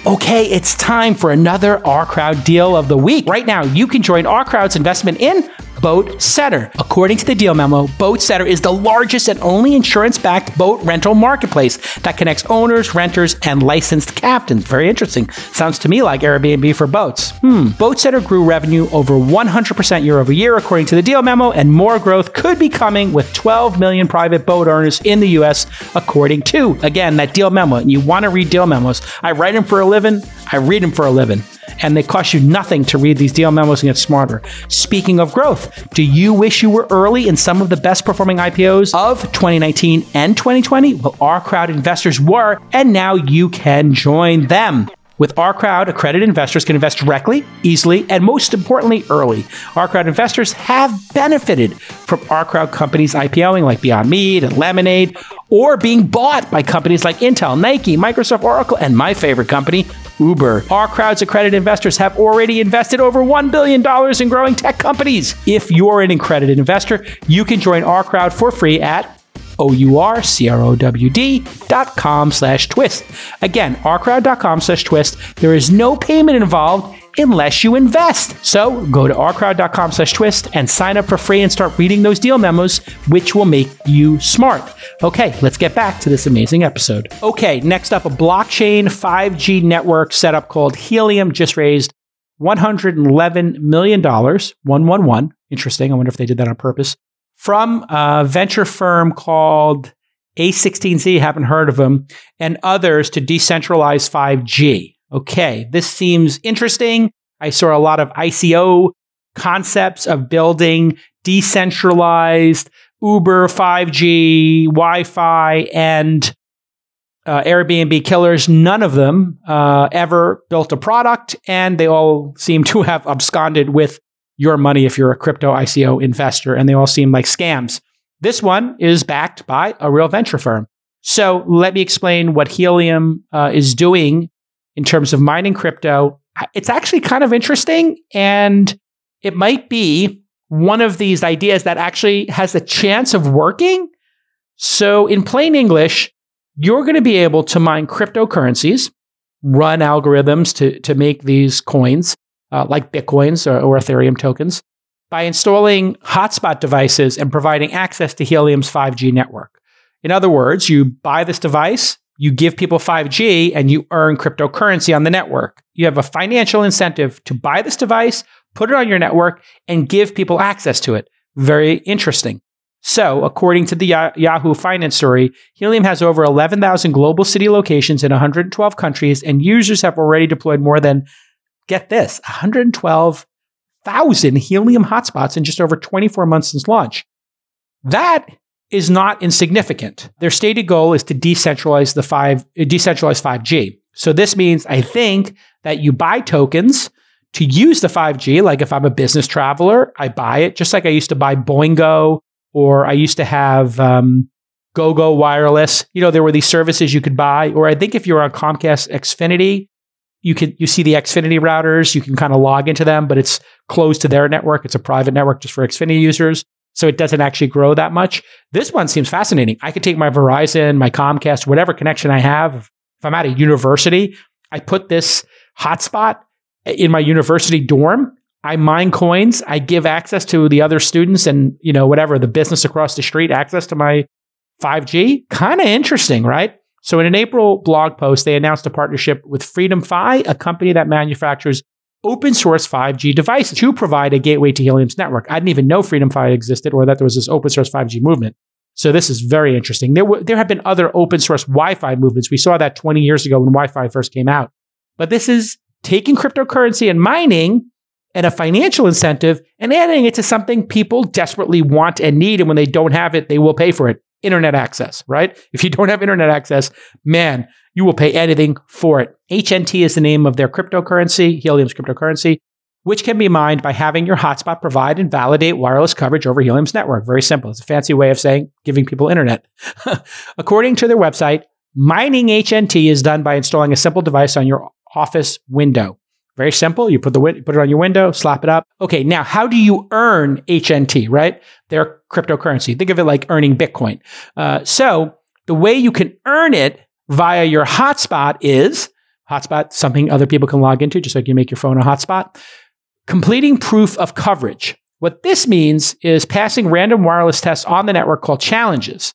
Okay, it's time for another OurCrowd deal of the week. Right now, you can join OurCrowd's investment in Boatsetter. According to the deal memo, Boatsetter is the largest and only insurance backed boat rental marketplace that connects owners, renters, and licensed captains. Very interesting. Sounds to me like Airbnb for boats. Hmm. Boatsetter grew revenue over 100% year over year, according to the deal memo, and more growth could be coming with 12 million private boat owners in the U.S., according to, again, that deal memo. And you want to read deal memos. I write them for a living, I read them for a living and they cost you nothing to read these deal memos and get smarter. Speaking of growth, do you wish you were early in some of the best performing IPOs of 2019 and 2020? Well, OurCrowd investors were, and now you can join them. With OurCrowd, accredited investors can invest directly, easily, and most importantly, early. OurCrowd investors have benefited from OurCrowd companies IPOing like Beyond Meat and Lemonade, or being bought by companies like Intel, Nike, Microsoft, Oracle, and my favorite company, Uber. OurCrowd's accredited investors have already invested over $1 billion in growing tech companies. If you're an accredited investor, you can join OurCrowd for free at O-U-R-C-R-O-W-D dot com slash twist. Again, ourcrowd.com slash twist. There is no payment involved unless you invest. So go to ourcrowd.com slash twist and sign up for free and start reading those deal memos, which will make you smart. Okay, let's get back to this amazing episode. Okay, next up, a blockchain 5G network setup called Helium just raised $111 million, 111. Interesting. I wonder if they did that on purpose from a venture firm called A16Z, haven't heard of them, and others to decentralize 5G. Okay, this seems interesting. I saw a lot of ICO concepts of building decentralized Uber 5G, Wi Fi, and uh, Airbnb killers. None of them uh, ever built a product, and they all seem to have absconded with your money if you're a crypto ICO investor, and they all seem like scams. This one is backed by a real venture firm. So let me explain what Helium uh, is doing in terms of mining crypto. It's actually kind of interesting, and it might be one of these ideas that actually has a chance of working. So, in plain English, you're going to be able to mine cryptocurrencies, run algorithms to, to make these coins, uh, like Bitcoins or, or Ethereum tokens, by installing hotspot devices and providing access to Helium's 5G network. In other words, you buy this device, you give people 5G, and you earn cryptocurrency on the network. You have a financial incentive to buy this device, put it on your network, and give people access to it. Very interesting. So, according to the Yahoo Finance story, Helium has over 11,000 global city locations in 112 countries, and users have already deployed more than get this 112,000 helium hotspots in just over 24 months since launch. That is not insignificant. Their stated goal is to decentralize the five decentralize 5G. So this means I think that you buy tokens to use the 5G. Like if I'm a business traveler, I buy it just like I used to buy Boingo or I used to have um, GoGo Wireless. You know, there were these services you could buy. Or I think if you're on Comcast Xfinity, you can you see the Xfinity routers, you can kind of log into them, but it's closed to their network. It's a private network just for Xfinity users. So it doesn't actually grow that much. This one seems fascinating. I could take my Verizon, my Comcast, whatever connection I have. If I'm at a university, I put this hotspot in my university dorm. I mine coins. I give access to the other students and, you know, whatever, the business across the street, access to my 5G. Kind of interesting, right? So, in an April blog post, they announced a partnership with FreedomFi, a company that manufactures open source 5G devices to provide a gateway to Helium's network. I didn't even know FreedomFi existed or that there was this open source 5G movement. So this is very interesting. There, w- there have been other open source Wi-Fi movements. We saw that 20 years ago when Wi-Fi first came out. But this is taking cryptocurrency and mining and a financial incentive and adding it to something people desperately want and need. And when they don't have it, they will pay for it internet access, right? If you don't have internet access, man, you will pay anything for it. HNT is the name of their cryptocurrency, Helium's cryptocurrency, which can be mined by having your hotspot provide and validate wireless coverage over Helium's network. Very simple. It's a fancy way of saying giving people internet. According to their website, mining HNT is done by installing a simple device on your office window. Very simple. You put the put it on your window, slap it up. Okay, now how do you earn HNT? Right, their cryptocurrency. Think of it like earning Bitcoin. Uh, so the way you can earn it via your hotspot is hotspot something other people can log into, just like you make your phone a hotspot. Completing proof of coverage. What this means is passing random wireless tests on the network called challenges.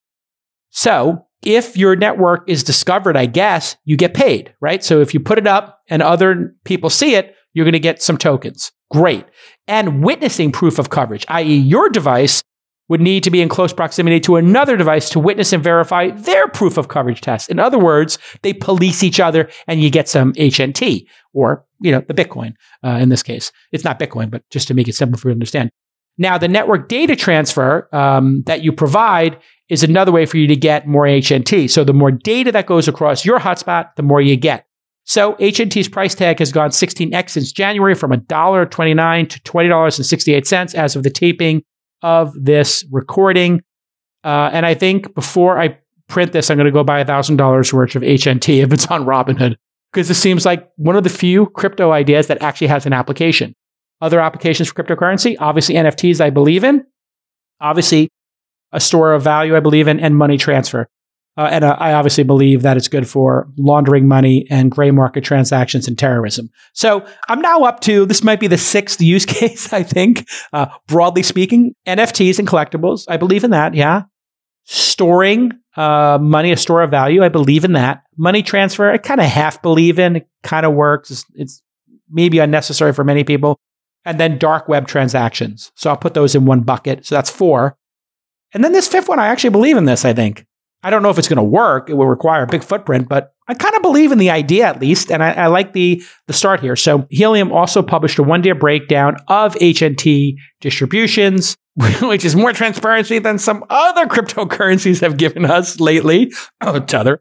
So if your network is discovered, I guess, you get paid, right? So if you put it up and other people see it, you're going to get some tokens. Great. And witnessing proof of coverage, i.e., your device would need to be in close proximity to another device to witness and verify their proof of coverage test. In other words, they police each other and you get some HNT or, you know, the Bitcoin uh, in this case. It's not Bitcoin, but just to make it simple for you to understand. Now, the network data transfer um, that you provide is another way for you to get more HNT. So the more data that goes across your hotspot, the more you get. So HNT's price tag has gone 16x since January from $1.29 to $20.68 as of the taping of this recording. Uh, and I think before I print this, I'm going to go buy $1,000 worth of HNT if it's on Robinhood because this seems like one of the few crypto ideas that actually has an application. Other applications for cryptocurrency, obviously NFTs, I believe in. Obviously, a store of value, I believe in, and money transfer. Uh, and uh, I obviously believe that it's good for laundering money and gray market transactions and terrorism. So I'm now up to this might be the sixth use case, I think, uh, broadly speaking. NFTs and collectibles. I believe in that. Yeah. Storing uh, money, a store of value. I believe in that. Money transfer, I kind of half believe in. It kind of works. It's, it's maybe unnecessary for many people. And then dark web transactions. So I'll put those in one bucket. So that's four. And then this fifth one, I actually believe in this, I think. I don't know if it's going to work. It will require a big footprint, but I kind of believe in the idea at least, and I, I, like the the start here. So Helium also published a one day breakdown of HNT distributions, which is more transparency than some other cryptocurrencies have given us lately. Oh, other.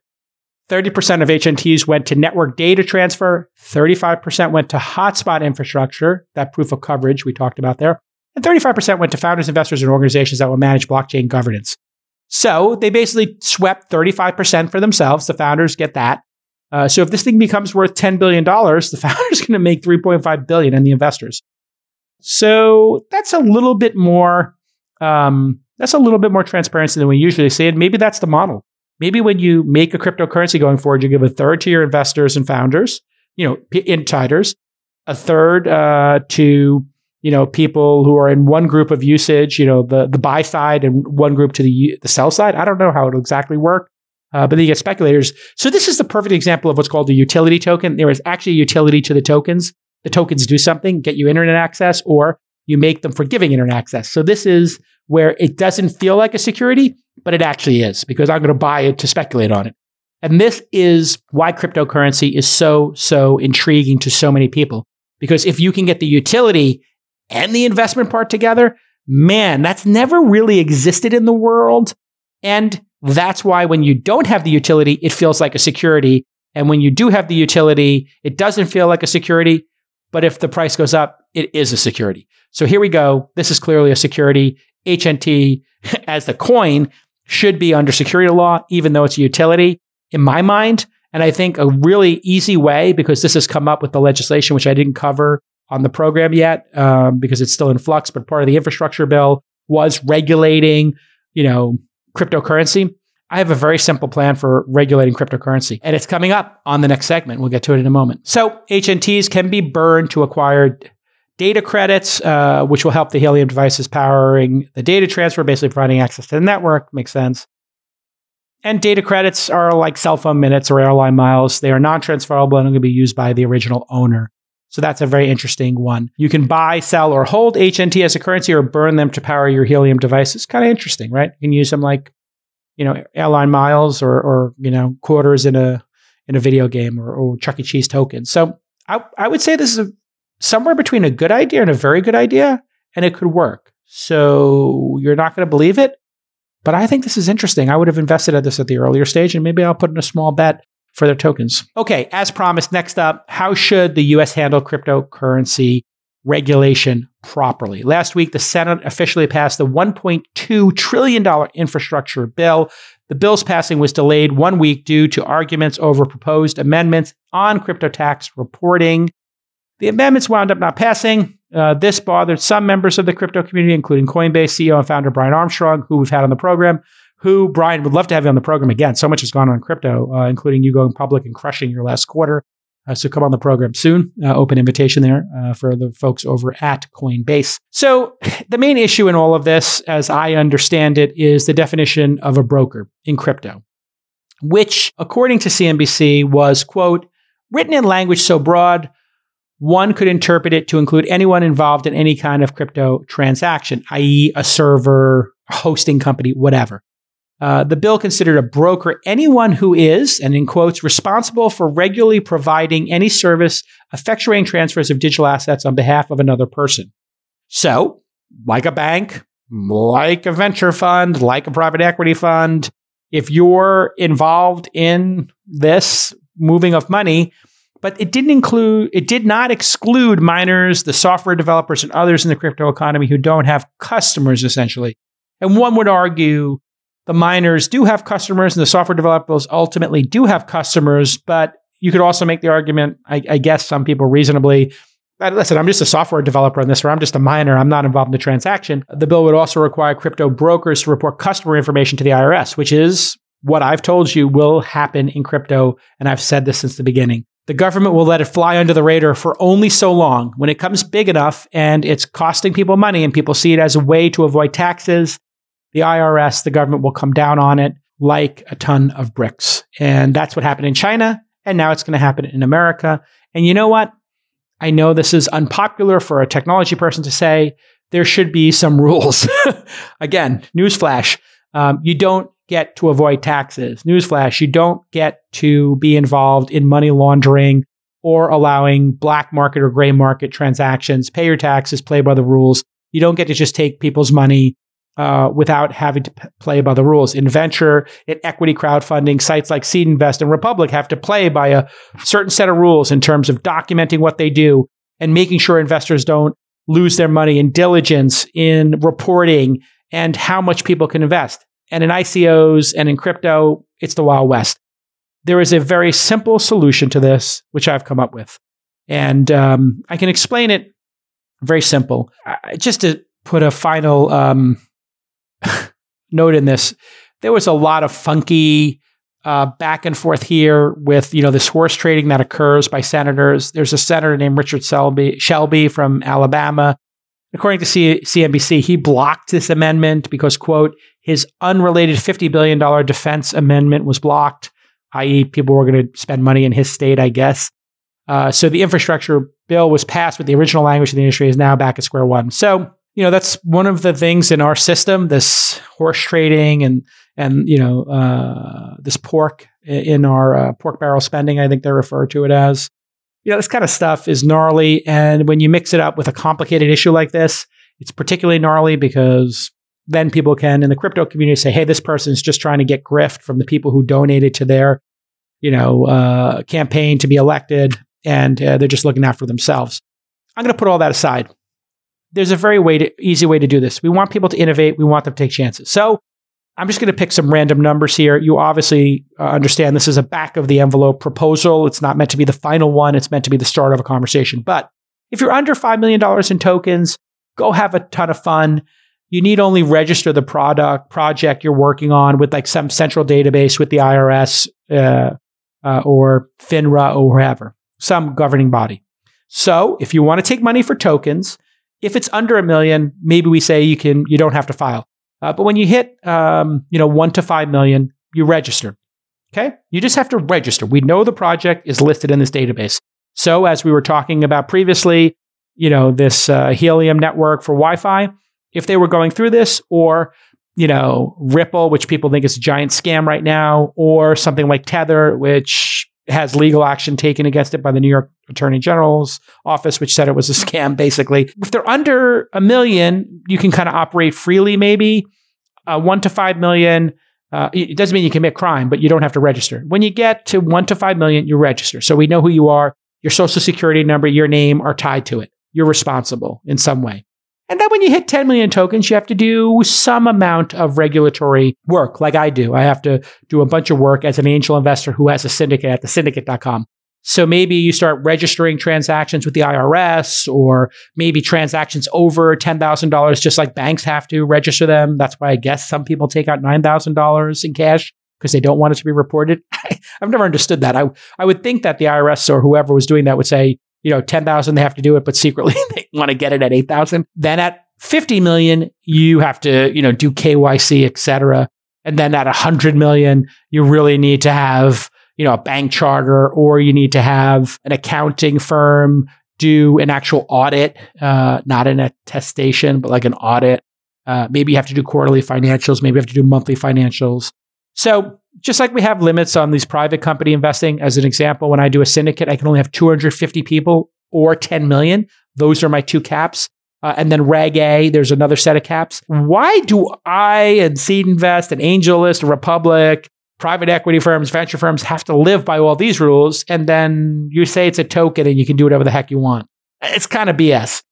30% of HNTs went to network data transfer, 35% went to hotspot infrastructure, that proof of coverage we talked about there, and 35% went to founders, investors, and organizations that will manage blockchain governance. So they basically swept 35% for themselves. The founders get that. Uh, so if this thing becomes worth $10 billion, the founder's going to make 3.5 billion and the investors. So that's a little bit more, um, that's a little bit more transparency than we usually see. And maybe that's the model. Maybe when you make a cryptocurrency going forward, you give a third to your investors and founders, you know, insiders, a third uh, to you know, people who are in one group of usage, you know, the, the buy side and one group to the, the sell side. I don't know how it'll exactly work, uh, but then you get speculators. So this is the perfect example of what's called a utility token. There is actually a utility to the tokens. The tokens do something, get you internet access, or you make them for giving internet access. So this is where it doesn't feel like a security, but it actually is because I'm going to buy it to speculate on it. And this is why cryptocurrency is so, so intriguing to so many people. Because if you can get the utility and the investment part together, man, that's never really existed in the world. And that's why when you don't have the utility, it feels like a security. And when you do have the utility, it doesn't feel like a security. But if the price goes up, it is a security. So here we go. This is clearly a security. HNT as the coin should be under security law, even though it's a utility in my mind. And I think a really easy way, because this has come up with the legislation, which I didn't cover on the program yet um, because it's still in flux. But part of the infrastructure bill was regulating, you know, cryptocurrency. I have a very simple plan for regulating cryptocurrency, and it's coming up on the next segment. We'll get to it in a moment. So HNTs can be burned to acquire data credits, uh, which will help the Helium devices powering the data transfer, basically providing access to the network. Makes sense. And data credits are like cell phone minutes or airline miles. They are non transferable and going to be used by the original owner. So that's a very interesting one. You can buy, sell, or hold HNT as a currency or burn them to power your Helium device. It's kind of interesting, right? You can use them like, you know, airline miles or, or you know, quarters in a in a video game or, or Chuck E. Cheese tokens. So I, I would say this is a, somewhere between a good idea and a very good idea, and it could work. So you're not going to believe it, but I think this is interesting. I would have invested at this at the earlier stage, and maybe I'll put in a small bet for their tokens. Okay, as promised, next up, how should the US handle cryptocurrency regulation properly? Last week, the Senate officially passed the $1.2 trillion infrastructure bill. The bill's passing was delayed one week due to arguments over proposed amendments on crypto tax reporting. The amendments wound up not passing. Uh, this bothered some members of the crypto community, including Coinbase CEO and founder Brian Armstrong, who we've had on the program, who, Brian, would love to have you on the program again. So much has gone on in crypto, uh, including you going public and crushing your last quarter. Uh, so come on the program soon. Uh, open invitation there uh, for the folks over at Coinbase. So the main issue in all of this, as I understand it, is the definition of a broker in crypto, which, according to CNBC, was, quote, written in language so broad one could interpret it to include anyone involved in any kind of crypto transaction, i.e., a server, hosting company, whatever. Uh, the bill considered a broker anyone who is, and in quotes, responsible for regularly providing any service effectuating transfers of digital assets on behalf of another person. So, like a bank, like a venture fund, like a private equity fund, if you're involved in this moving of money, but it didn't include, it did not exclude miners, the software developers, and others in the crypto economy who don't have customers, essentially. And one would argue the miners do have customers and the software developers ultimately do have customers, but you could also make the argument, I, I guess some people reasonably, listen, I'm just a software developer on this, or I'm just a miner. I'm not involved in the transaction. The bill would also require crypto brokers to report customer information to the IRS, which is what I've told you will happen in crypto. And I've said this since the beginning. The government will let it fly under the radar for only so long. When it comes big enough and it's costing people money and people see it as a way to avoid taxes, the IRS, the government will come down on it like a ton of bricks. And that's what happened in China. And now it's going to happen in America. And you know what? I know this is unpopular for a technology person to say. There should be some rules. Again, newsflash. Um, you don't get to avoid taxes. Newsflash, you don't get to be involved in money laundering or allowing black market or gray market transactions. Pay your taxes, play by the rules. You don't get to just take people's money uh, without having to p- play by the rules. In venture, in equity crowdfunding, sites like SeedInvest and Republic have to play by a certain set of rules in terms of documenting what they do and making sure investors don't lose their money in diligence, in reporting, and how much people can invest. And in ICOs and in crypto, it's the Wild West. There is a very simple solution to this, which I've come up with. And um, I can explain it very simple. Just to put a final um, note in this, there was a lot of funky uh, back and forth here with you know this horse trading that occurs by senators. There's a senator named Richard Shelby, Shelby from Alabama. According to C- CNBC, he blocked this amendment because quote his unrelated fifty billion dollar defense amendment was blocked, i.e., people were going to spend money in his state, I guess. Uh, so the infrastructure bill was passed, but the original language of the industry is now back at square one. So you know that's one of the things in our system this horse trading and and you know uh, this pork in our uh, pork barrel spending i think they refer to it as. You know this kind of stuff is gnarly and when you mix it up with a complicated issue like this it's particularly gnarly because then people can in the crypto community say hey this person's just trying to get grift from the people who donated to their you know uh, campaign to be elected and uh, they're just looking out for themselves. I'm going to put all that aside there's a very way to, easy way to do this. We want people to innovate. We want them to take chances. So I'm just going to pick some random numbers here. You obviously uh, understand this is a back of the envelope proposal. It's not meant to be the final one. It's meant to be the start of a conversation. But if you're under $5 million in tokens, go have a ton of fun. You need only register the product project you're working on with like some central database with the IRS uh, uh, or FINRA or whoever, some governing body. So if you want to take money for tokens, if it's under a million, maybe we say you can you don't have to file. Uh, but when you hit um, you know one to five million, you register. Okay, you just have to register. We know the project is listed in this database. So as we were talking about previously, you know this uh, Helium network for Wi-Fi. If they were going through this, or you know Ripple, which people think is a giant scam right now, or something like Tether, which has legal action taken against it by the New York Attorney General's office, which said it was a scam, basically. If they're under a million, you can kind of operate freely, maybe. Uh, one to five million, uh, it doesn't mean you commit crime, but you don't have to register. When you get to one to five million, you register. So we know who you are. Your social security number, your name are tied to it. You're responsible in some way. And then when you hit 10 million tokens, you have to do some amount of regulatory work, like I do. I have to do a bunch of work as an angel investor who has a syndicate at thesyndicate.com. So maybe you start registering transactions with the IRS or maybe transactions over $10,000, just like banks have to register them. That's why I guess some people take out $9,000 in cash because they don't want it to be reported. I've never understood that. I, I would think that the IRS or whoever was doing that would say, you know, 10,000, they have to do it, but secretly they want to get it at 8,000. Then at 50 million, you have to, you know, do KYC, et cetera. And then at 100 million, you really need to have, you know, a bank charter or you need to have an accounting firm do an actual audit, uh, not an attestation, but like an audit. Uh, maybe you have to do quarterly financials. Maybe you have to do monthly financials. So just like we have limits on these private company investing, as an example, when I do a syndicate, I can only have 250 people or 10 million. Those are my two caps. Uh, and then Reg A, there's another set of caps. Why do I and SeedInvest and AngelList, Republic, private equity firms, venture firms have to live by all these rules? And then you say it's a token and you can do whatever the heck you want. It's kind of BS.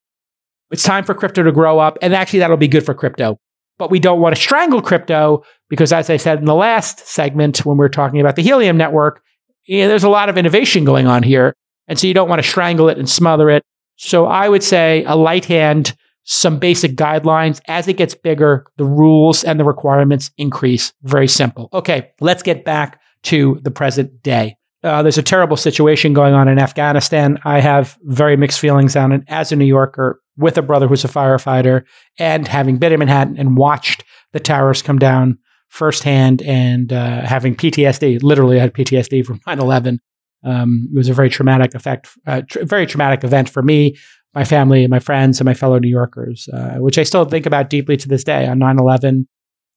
It's time for crypto to grow up. And actually, that'll be good for crypto but we don't want to strangle crypto because, as I said in the last segment when we were talking about the Helium network, you know, there's a lot of innovation going on here. And so you don't want to strangle it and smother it. So I would say a light hand, some basic guidelines. As it gets bigger, the rules and the requirements increase. Very simple. Okay, let's get back to the present day. Uh, there's a terrible situation going on in Afghanistan. I have very mixed feelings on it as a New Yorker with a brother who's a firefighter and having been in Manhattan and watched the towers come down firsthand and uh, having PTSD. Literally, I had PTSD from 9 11. Um, it was a very traumatic effect, uh, tr- very traumatic event for me, my family, my friends, and my fellow New Yorkers, uh, which I still think about deeply to this day. On 9 11,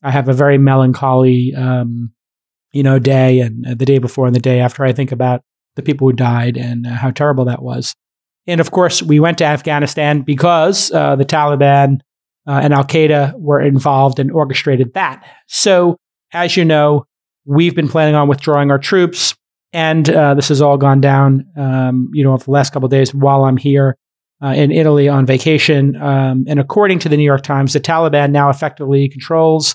I have a very melancholy, um, you know, day and the day before and the day after. I think about the people who died and uh, how terrible that was. And of course, we went to Afghanistan because uh, the Taliban uh, and Al Qaeda were involved and orchestrated that. So, as you know, we've been planning on withdrawing our troops, and uh, this has all gone down, um, you know, for the last couple days while I'm here uh, in Italy on vacation. Um, and according to the New York Times, the Taliban now effectively controls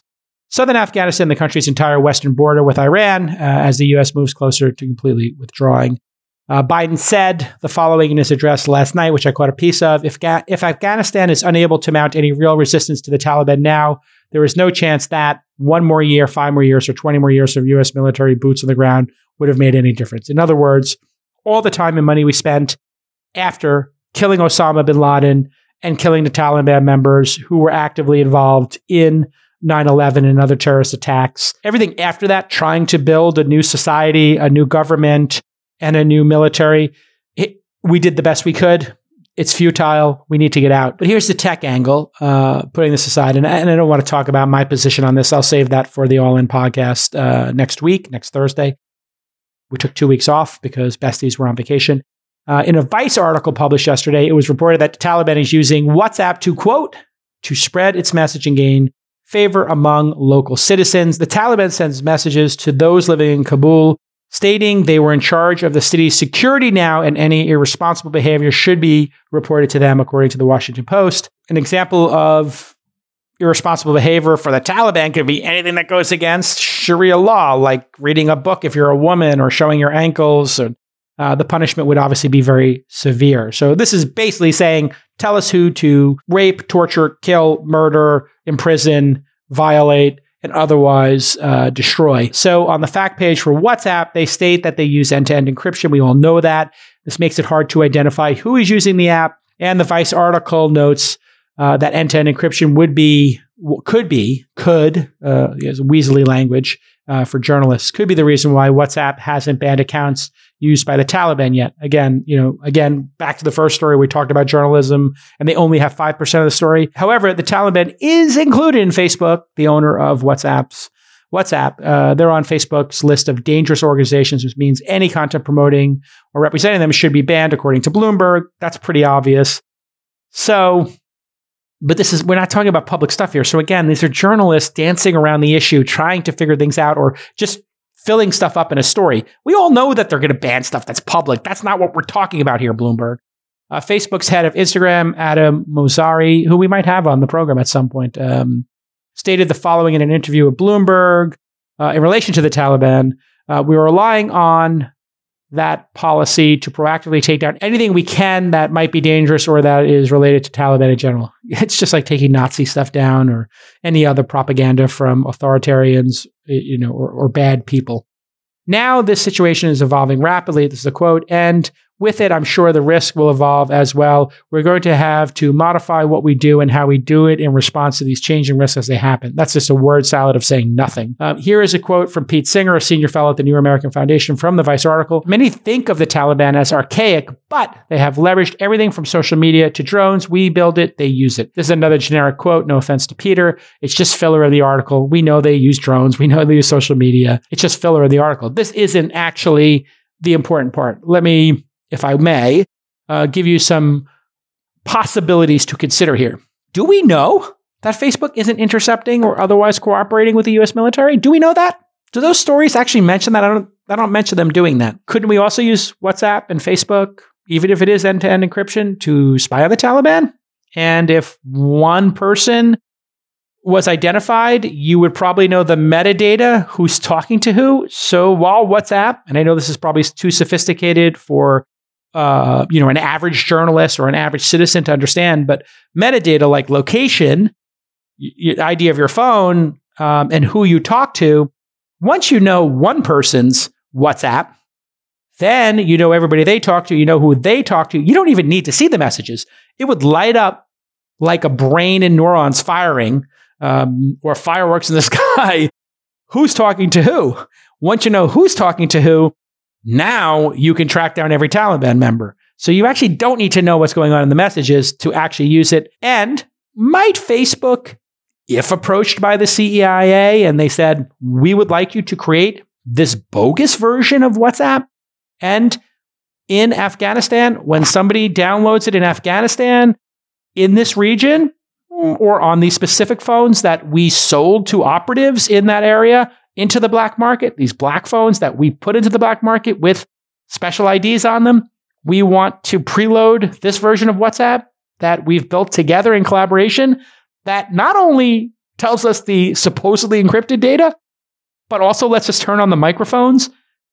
southern Afghanistan, the country's entire western border with Iran, uh, as the U.S. moves closer to completely withdrawing. Uh, Biden said the following in his address last night, which I caught a piece of. If, Ga- if Afghanistan is unable to mount any real resistance to the Taliban now, there is no chance that one more year, five more years, or 20 more years of U.S. military boots on the ground would have made any difference. In other words, all the time and money we spent after killing Osama bin Laden and killing the Taliban members who were actively involved in 9 11 and other terrorist attacks, everything after that, trying to build a new society, a new government, and a new military. It, we did the best we could. It's futile. We need to get out. But here's the tech angle, uh, putting this aside. And, and, I don't want to talk about my position on this. I'll save that for the All In podcast uh, next week, next Thursday. We took two weeks off because besties were on vacation. Uh, in a Vice article published yesterday, it was reported that the Taliban is using WhatsApp to quote, to spread its message and gain favor among local citizens. The Taliban sends messages to those living in Kabul stating they were in charge of the city's security now and any irresponsible behavior should be reported to them, according to the Washington Post. An example of irresponsible behavior for the Taliban could be anything that goes against Sharia law, like reading a book if you're a woman or showing your ankles. Or, uh, the punishment would obviously be very severe. So this is basically saying, tell us who to rape, torture, kill, murder, imprison, violate, and otherwise uh, destroy. So on the fact page for WhatsApp, they state that they use end-to-end encryption. We all know that. This makes it hard to identify who is using the app. And the Vice article notes uh, that end-to-end encryption would be, could be, could, uh, Weasley language uh, for journalists, could be the reason why WhatsApp hasn't banned accounts used by the Taliban yet. Again, you know, again, back to the first story, we talked about journalism and they only have 5% of the story. However, the Taliban is included in Facebook, the owner of WhatsApp's WhatsApp. Uh, they're on Facebook's list of dangerous organizations, which means any content promoting or representing them should be banned, according to Bloomberg. That's pretty obvious. So, but this is, we're not talking about public stuff here. So again, these are journalists dancing around the issue, trying to figure things out or just filling stuff up in a story. We all know that they're going to ban stuff that's public. That's not what we're talking about here, Bloomberg. Uh, Facebook's head of Instagram, Adam Mosseri, who we might have on the program at some point, um, stated the following in an interview with Bloomberg uh, in relation to the Taliban. Uh, we are relying on that policy to proactively take down anything we can that might be dangerous or that is related to Taliban in general. It's just like taking Nazi stuff down or any other propaganda from authoritarians, you know, or, or bad people. Now this situation is evolving rapidly. This is a quote, and with it, I'm sure the risk will evolve as well. We're going to have to modify what we do and how we do it in response to these changing risks as they happen. That's just a word salad of saying nothing. Um, here is a quote from Pete Singer, a senior fellow at the New American Foundation from the Vice article. Many think of the Taliban as archaic, but they have leveraged everything from social media to drones. We build it, they use it. This is another generic quote. No offense to Peter. It's just filler of the article. We know they use drones. We know they use social media. It's just filler of the article. This isn't actually the important part. Let me if I may, uh, give you some possibilities to consider here. Do we know that Facebook isn't intercepting or otherwise cooperating with the US military? Do we know that? Do those stories actually mention that? I don't, I don't mention them doing that. Couldn't we also use WhatsApp and Facebook, even if it is end to end encryption, to spy on the Taliban? And if one person was identified, you would probably know the metadata, who's talking to who. So while WhatsApp, and I know this is probably too sophisticated for uh, you know an average journalist or an average citizen to understand, but metadata like location, y- ID of your phone, um, and who you talk to. Once you know one person's WhatsApp, then you know everybody they talk to. You know who they talk to. You don't even need to see the messages. It would light up like a brain and neurons firing um, or fireworks in the sky, who's talking to who? Once you know who's talking to who, now you can track down every Taliban member. So you actually don't need to know what's going on in the messages to actually use it. And might Facebook, if approached by the CIA and they said, we would like you to create this bogus version of WhatsApp. And in Afghanistan, when somebody downloads it in Afghanistan, in this region, or on these specific phones that we sold to operatives in that area into the black market, these black phones that we put into the black market with special IDs on them. We want to preload this version of WhatsApp that we've built together in collaboration that not only tells us the supposedly encrypted data, but also lets us turn on the microphones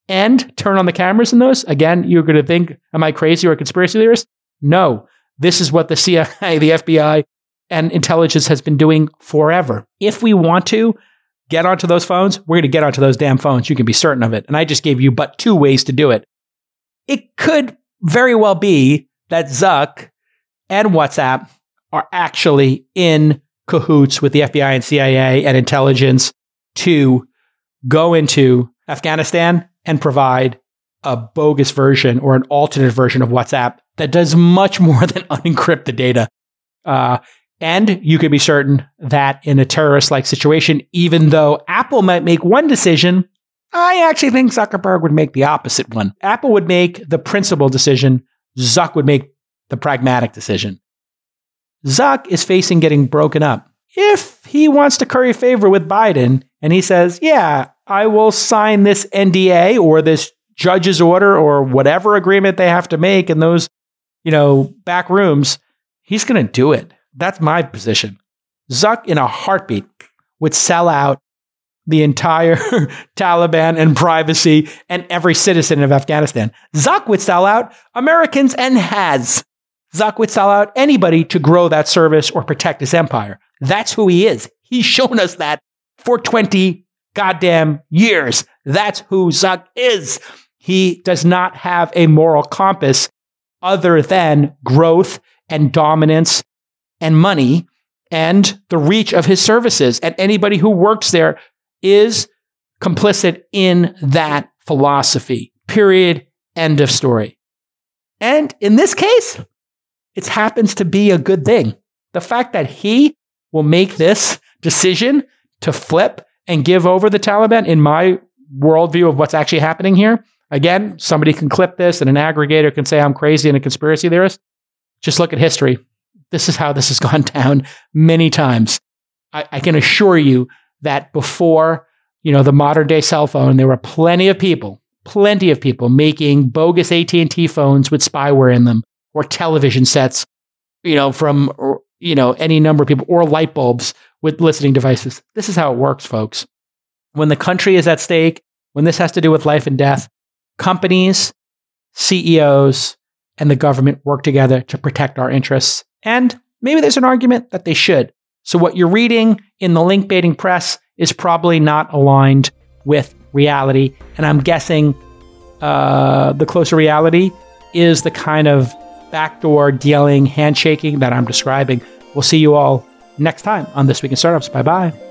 and turn on the cameras in those. Again, you're going to think, am I crazy or a conspiracy theorist? No, this is what the CIA, the FBI, and intelligence has been doing forever. If we want to get onto those phones, we're going to get onto those damn phones. You can be certain of it. And I just gave you but two ways to do it. It could very well be that Zuck and WhatsApp are actually in cahoots with the FBI and CIA and intelligence to go into Afghanistan and provide a bogus version or an alternate version of WhatsApp that does much more than unencrypt the data. Uh, and you can be certain that in a terrorist like situation, even though Apple might make one decision, I actually think Zuckerberg would make the opposite one. Apple would make the principal decision, Zuck would make the pragmatic decision. Zuck is facing getting broken up. If he wants to curry favor with Biden and he says, Yeah, I will sign this NDA or this judge's order or whatever agreement they have to make in those, you know, back rooms, he's going to do it. That's my position. Zuck, in a heartbeat, would sell out the entire Taliban and privacy and every citizen of Afghanistan. Zuck would sell out Americans and has. Zuck would sell out anybody to grow that service or protect his empire. That's who he is. He's shown us that for 20 goddamn years. That's who Zuck is. He does not have a moral compass other than growth and dominance and money and the reach of his services. And anybody who works there is complicit in that philosophy. Period. End of story. And in this case, it happens to be a good thing. The fact that he will make this decision to flip and give over the Taliban, in my worldview of what's actually happening here, again, somebody can clip this and an aggregator can say I'm crazy and a conspiracy theorist. Just look at history. This is how this has gone down many times. I, I can assure you that before, you know, the modern day cell phone, there were plenty of people, plenty of people making bogus AT&T phones with spyware in them or television sets, you know, from, you know, any number of people or light bulbs with listening devices. This is how it works, folks. When the country is at stake, when this has to do with life and death, companies, CEOs, and the government work together to protect our interests. And maybe there's an argument that they should. So, what you're reading in the link baiting press is probably not aligned with reality. And I'm guessing uh, the closer reality is the kind of backdoor dealing, handshaking that I'm describing. We'll see you all next time on This Week in Startups. Bye bye.